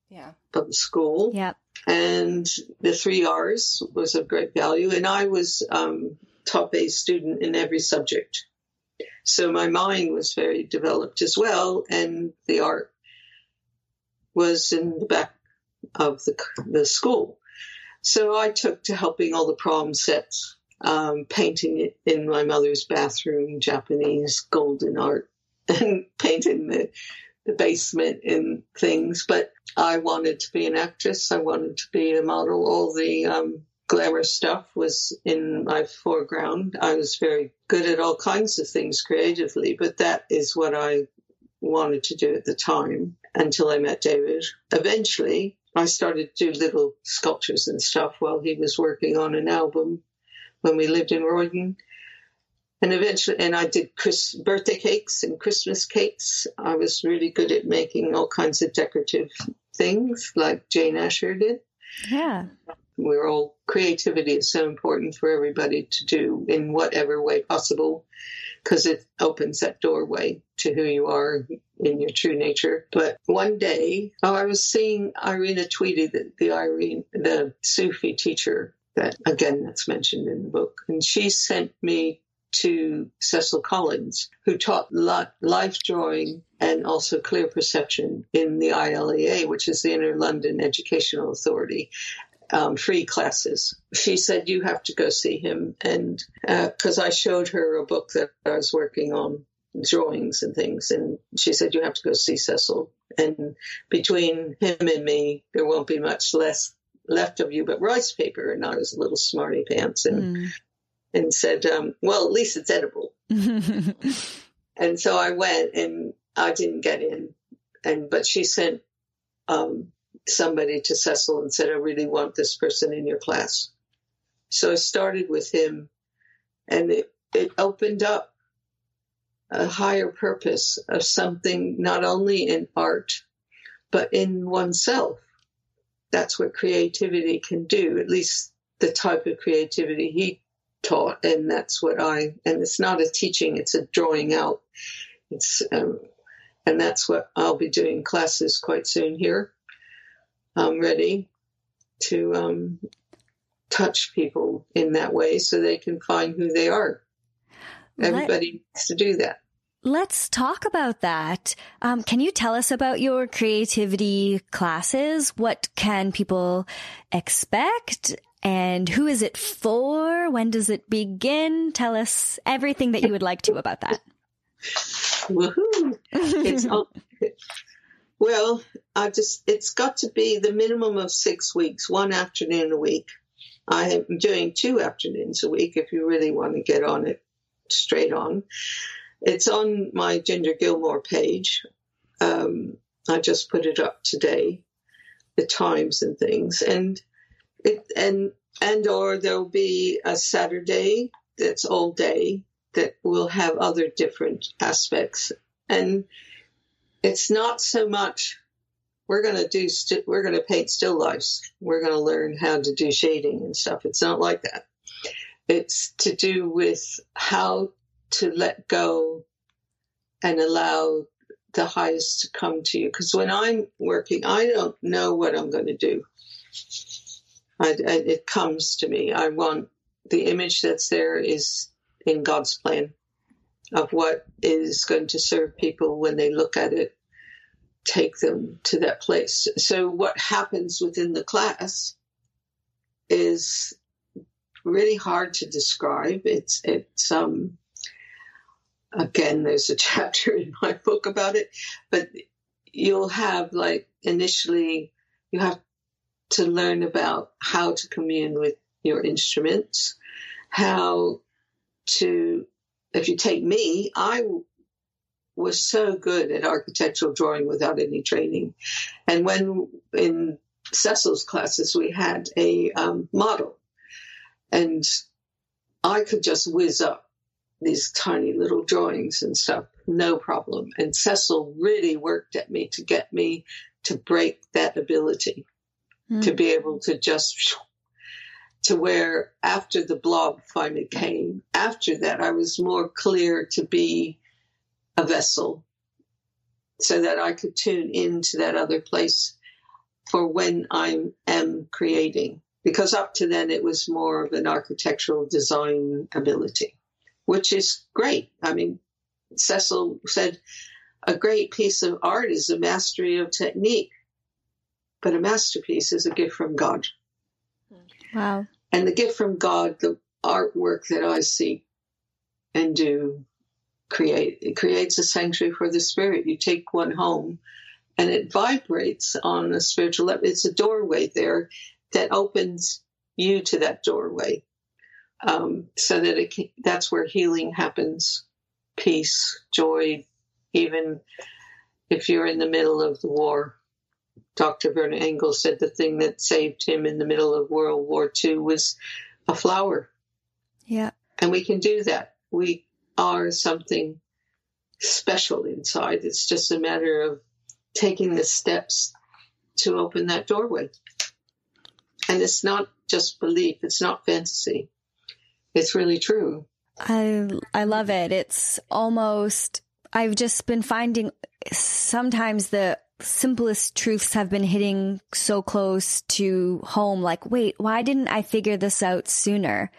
yeah. of the school. Yeah. And the three R's was of great value. And I was um, top A student in every subject. So my mind was very developed as well. And the art was in the back of the, the school. So I took to helping all the prom sets um, painting it in my mother's bathroom, Japanese golden art, and painting the, the basement and things. But I wanted to be an actress. I wanted to be a model. All the um, glamour stuff was in my foreground. I was very good at all kinds of things creatively, but that is what I wanted to do at the time until I met David. Eventually, I started to do little sculptures and stuff while he was working on an album when we lived in Roydon. And eventually, and I did Chris, birthday cakes and Christmas cakes. I was really good at making all kinds of decorative things like Jane Asher did. Yeah. We're all, creativity is so important for everybody to do in whatever way possible because it opens that doorway to who you are in your true nature. But one day, oh, I was seeing Irina Tweedie, the, the Irene, the Sufi teacher that again that's mentioned in the book. And she sent me to Cecil Collins, who taught life drawing and also clear perception in the ILEA, which is the Inner London Educational Authority. Um, free classes. She said, You have to go see him. And because uh, I showed her a book that I was working on, drawings and things, and she said, You have to go see Cecil. And between him and me, there won't be much less left of you but rice paper. And was a little smarty pants and, mm. and said, um, well, at least it's edible. and so I went and I didn't get in. And, but she sent, um, somebody to Cecil and said, I really want this person in your class. So I started with him and it, it opened up a higher purpose of something not only in art, but in oneself that's what creativity can do, at least the type of creativity he taught. And that's what I, and it's not a teaching, it's a drawing out. It's, um, and that's what I'll be doing classes quite soon here. I'm ready to um, touch people in that way so they can find who they are. Everybody needs to do that. Let's talk about that. Um, can you tell us about your creativity classes? What can people expect? And who is it for? When does it begin? Tell us everything that you would like to about that. Woohoo! It's all, well, I just it's got to be the minimum of six weeks, one afternoon a week. I am doing two afternoons a week if you really want to get on it straight on. It's on my Ginger Gilmour page. Um, I just put it up today, the times and things, and it and and or there'll be a Saturday that's all day that will have other different aspects, and it's not so much we're going to do we st- we're going to paint still lifes. We're going to learn how to do shading and stuff. It's not like that. It's to do with how to let go and allow the highest to come to you. Because when I'm working, I don't know what I'm going to do. I, I, it comes to me. I want the image that's there is in God's plan of what is going to serve people when they look at it, take them to that place. So, what happens within the class is really hard to describe. It's it's um again there's a chapter in my book about it, but you'll have like initially you have to learn about how to commune with your instruments, how to if you take me, I was so good at architectural drawing without any training. And when in Cecil's classes, we had a um, model and I could just whiz up these tiny little drawings and stuff, no problem. And Cecil really worked at me to get me to break that ability, mm. to be able to just to where after the blob finally came, after that, I was more clear to be a vessel so that I could tune into that other place for when I am creating because up to then it was more of an architectural design ability, which is great. I mean, Cecil said a great piece of art is a mastery of technique, but a masterpiece is a gift from God. Wow. And the gift from God, the artwork that I see and do create, it creates a sanctuary for the spirit. You take one home and it vibrates on a spiritual level. It's a doorway there that opens you to that doorway um, so that it can, that's where healing happens peace joy even if you're in the middle of the war dr werner engel said the thing that saved him in the middle of world war ii was a flower yeah and we can do that we are something special inside it's just a matter of taking the steps to open that doorway and it's not just belief, it's not fantasy. It's really true. I I love it. It's almost I've just been finding sometimes the simplest truths have been hitting so close to home like wait, why didn't I figure this out sooner?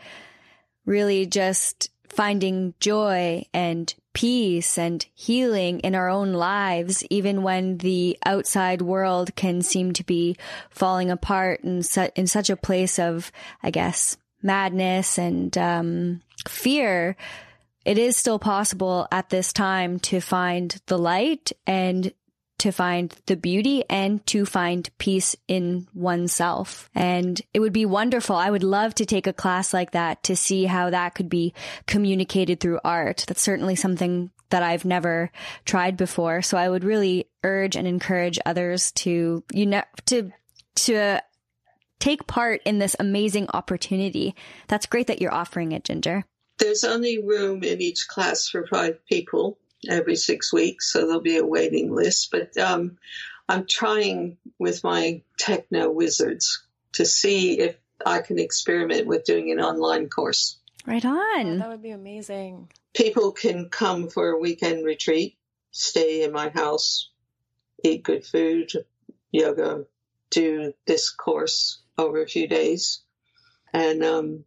Really just finding joy and peace and healing in our own lives, even when the outside world can seem to be falling apart in, su- in such a place of, I guess, madness and um, fear. It is still possible at this time to find the light and to find the beauty and to find peace in oneself. And it would be wonderful. I would love to take a class like that to see how that could be communicated through art. That's certainly something that I've never tried before. So I would really urge and encourage others to, you know, to, to take part in this amazing opportunity. That's great that you're offering it, Ginger. There's only room in each class for five people every six weeks, so there'll be a waiting list. But um, I'm trying with my techno wizards to see if I can experiment with doing an online course. Right on. Oh, that would be amazing. People can come for a weekend retreat, stay in my house, eat good food, yoga, do this course over a few days. And um,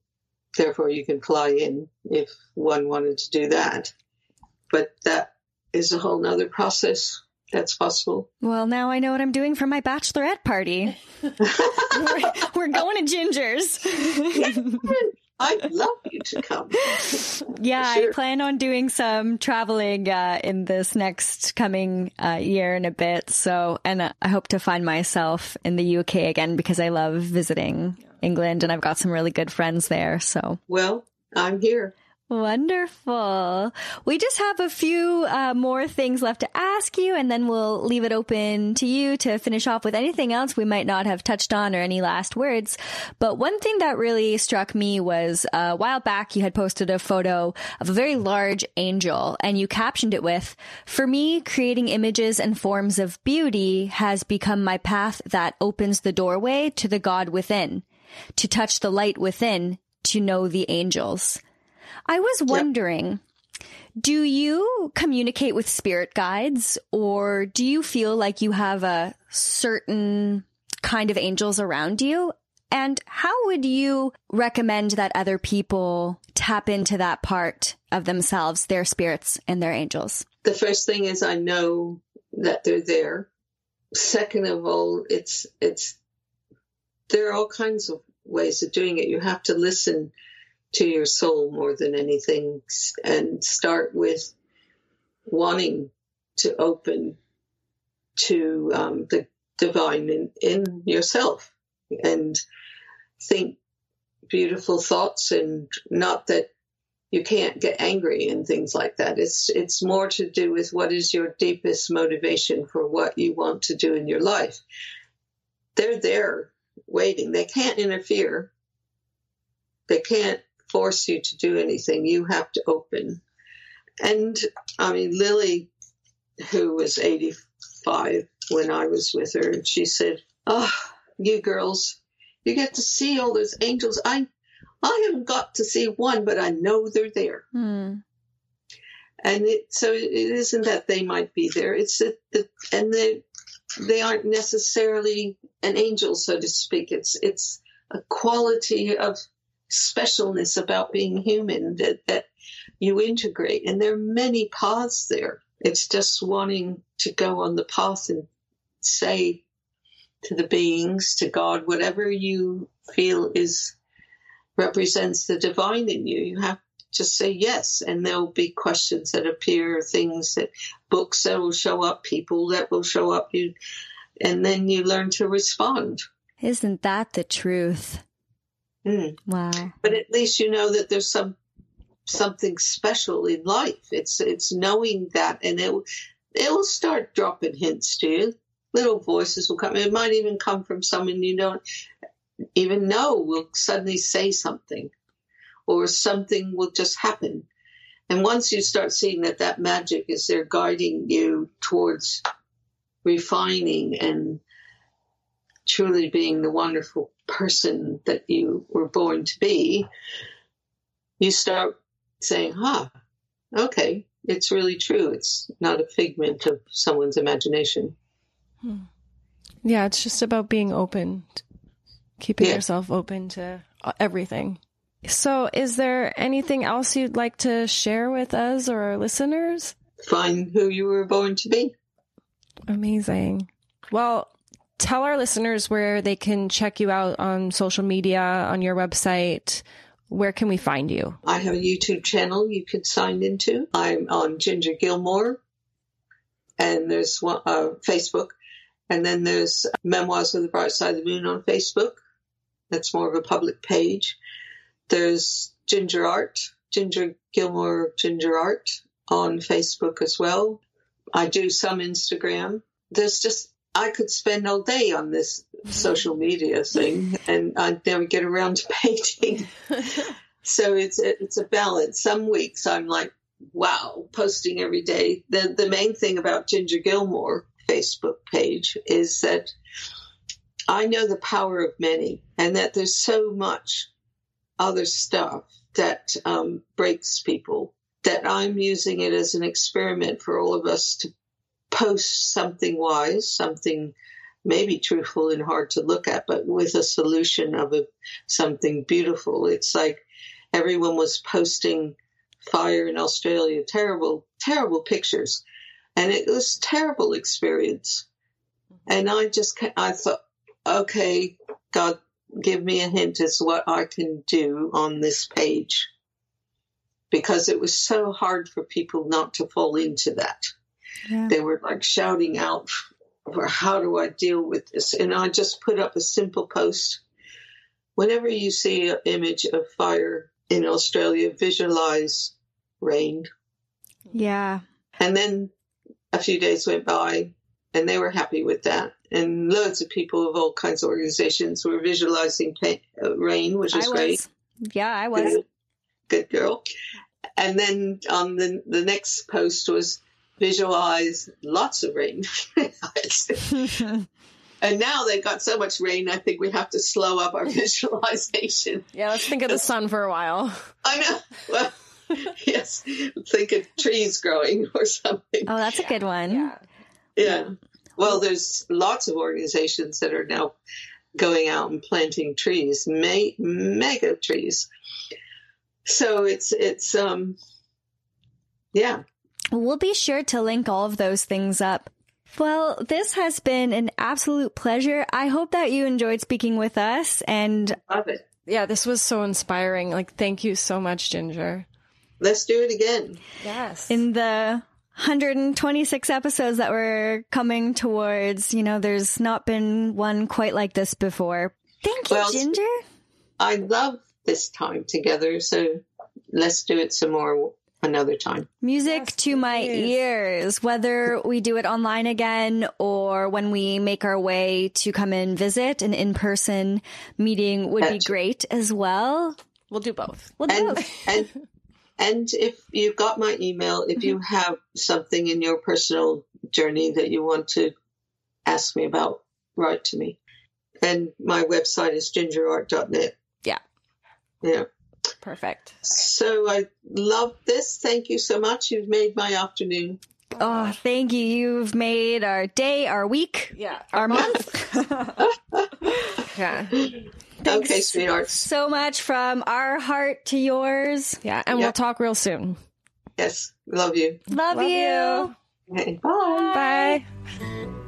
therefore, you can fly in if one wanted to do that but that is a whole nother process that's possible. Well, now I know what I'm doing for my bachelorette party. we're, we're, going to Ginger's. I'd love you to come. Yeah, sure. I plan on doing some traveling uh, in this next coming uh, year and a bit. So, and uh, I hope to find myself in the UK again because I love visiting England and I've got some really good friends there. So, well, I'm here. Wonderful. We just have a few uh, more things left to ask you, and then we'll leave it open to you to finish off with anything else we might not have touched on or any last words. But one thing that really struck me was uh, a while back you had posted a photo of a very large angel, and you captioned it with, For me, creating images and forms of beauty has become my path that opens the doorway to the God within, to touch the light within, to know the angels. I was wondering, yep. do you communicate with spirit guides or do you feel like you have a certain kind of angels around you? And how would you recommend that other people tap into that part of themselves, their spirits and their angels? The first thing is I know that they're there. Second of all, it's it's there are all kinds of ways of doing it. You have to listen to your soul more than anything and start with wanting to open to um, the divine in, in yourself and think beautiful thoughts and not that you can't get angry and things like that. It's it's more to do with what is your deepest motivation for what you want to do in your life. They're there waiting. They can't interfere. They can't force you to do anything. You have to open. And I mean, Lily, who was 85 when I was with her, and she said, Oh, you girls, you get to see all those angels. I, I haven't got to see one, but I know they're there. Hmm. And it, so it isn't that they might be there. It's that, the, and they, they aren't necessarily an angel, so to speak. It's, it's a quality of specialness about being human that, that you integrate. And there are many paths there. It's just wanting to go on the path and say to the beings, to God, whatever you feel is represents the divine in you. You have to say yes, and there'll be questions that appear, things that books that will show up, people that will show up, you, and then you learn to respond. Isn't that the truth? Mm. Wow. But at least you know that there's some something special in life. It's it's knowing that and it it will start dropping hints to you. Little voices will come. It might even come from someone you don't even know will suddenly say something or something will just happen. And once you start seeing that that magic is there guiding you towards refining and truly being the wonderful person that you were born to be, you start saying, huh, okay, it's really true. It's not a figment of someone's imagination. Hmm. Yeah, it's just about being open, keeping yeah. yourself open to everything. So, is there anything else you'd like to share with us or our listeners? Find who you were born to be. Amazing. Well, tell our listeners where they can check you out on social media, on your website. Where can we find you? I have a YouTube channel you can sign into. I'm on Ginger Gilmour, and there's one uh, Facebook, and then there's Memoirs of the Bright Side of the Moon on Facebook. That's more of a public page. There's Ginger Art, Ginger Gilmour Ginger Art on Facebook as well. I do some Instagram. There's just I could spend all day on this social media thing and I'd never get around to painting. so it's a, it's a balance. Some weeks I'm like, wow, posting every day. The, the main thing about Ginger Gilmour Facebook page is that I know the power of many and that there's so much other stuff that um, breaks people that I'm using it as an experiment for all of us to post something wise, something maybe truthful and hard to look at, but with a solution of a, something beautiful. It's like everyone was posting fire in Australia, terrible, terrible pictures. and it was terrible experience. And I just, I thought, okay, God, give me a hint as what I can do on this page. Because it was so hard for people not to fall into that. Yeah. They were like shouting out for how do I deal with this? And I just put up a simple post. Whenever you see an image of fire in Australia, visualize rain. Yeah. And then a few days went by and they were happy with that. And loads of people of all kinds of organizations were visualizing pain, uh, rain, which is great. Yeah, I was. Good, good girl. And then on the the next post was visualize lots of rain. and now they've got so much rain, I think we have to slow up our visualization. Yeah, let's think of the sun for a while. I know. Well, yes, think of trees growing or something. Oh, that's a good one. Yeah. yeah. Well, there's lots of organizations that are now going out and planting trees, me- mega trees. So it's it's um yeah. We'll be sure to link all of those things up. Well, this has been an absolute pleasure. I hope that you enjoyed speaking with us and love it. Yeah, this was so inspiring. Like thank you so much, Ginger. Let's do it again. Yes. In the 126 episodes that we're coming towards, you know, there's not been one quite like this before. Thank you, well, Ginger. I love this time together, so let's do it some more another time. Music yes, to my ears, whether we do it online again or when we make our way to come and visit, an in person meeting would That's be great as well. We'll do both. We'll do and, both. and and if you've got my email, if you mm-hmm. have something in your personal journey that you want to ask me about, write to me. And my website is gingerart.net. Yeah. Yeah. Perfect. So I love this. Thank you so much. You've made my afternoon. Oh, thank you. You've made our day, our week, yeah, our, our month. yeah. Thanks okay, sweetheart. So much from our heart to yours. Yeah, and yep. we'll talk real soon. Yes, We love you. Love, love you. you. Okay, bye. Bye.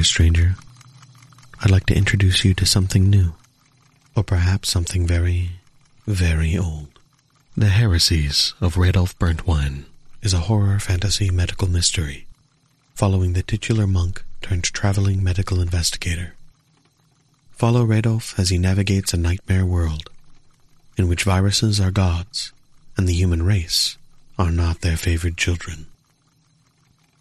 Dear stranger. I'd like to introduce you to something new, or perhaps something very, very old. The Heresies of Radolf Burntwine is a horror fantasy medical mystery following the titular monk turned traveling medical investigator. Follow Radolf as he navigates a nightmare world in which viruses are gods and the human race are not their favored children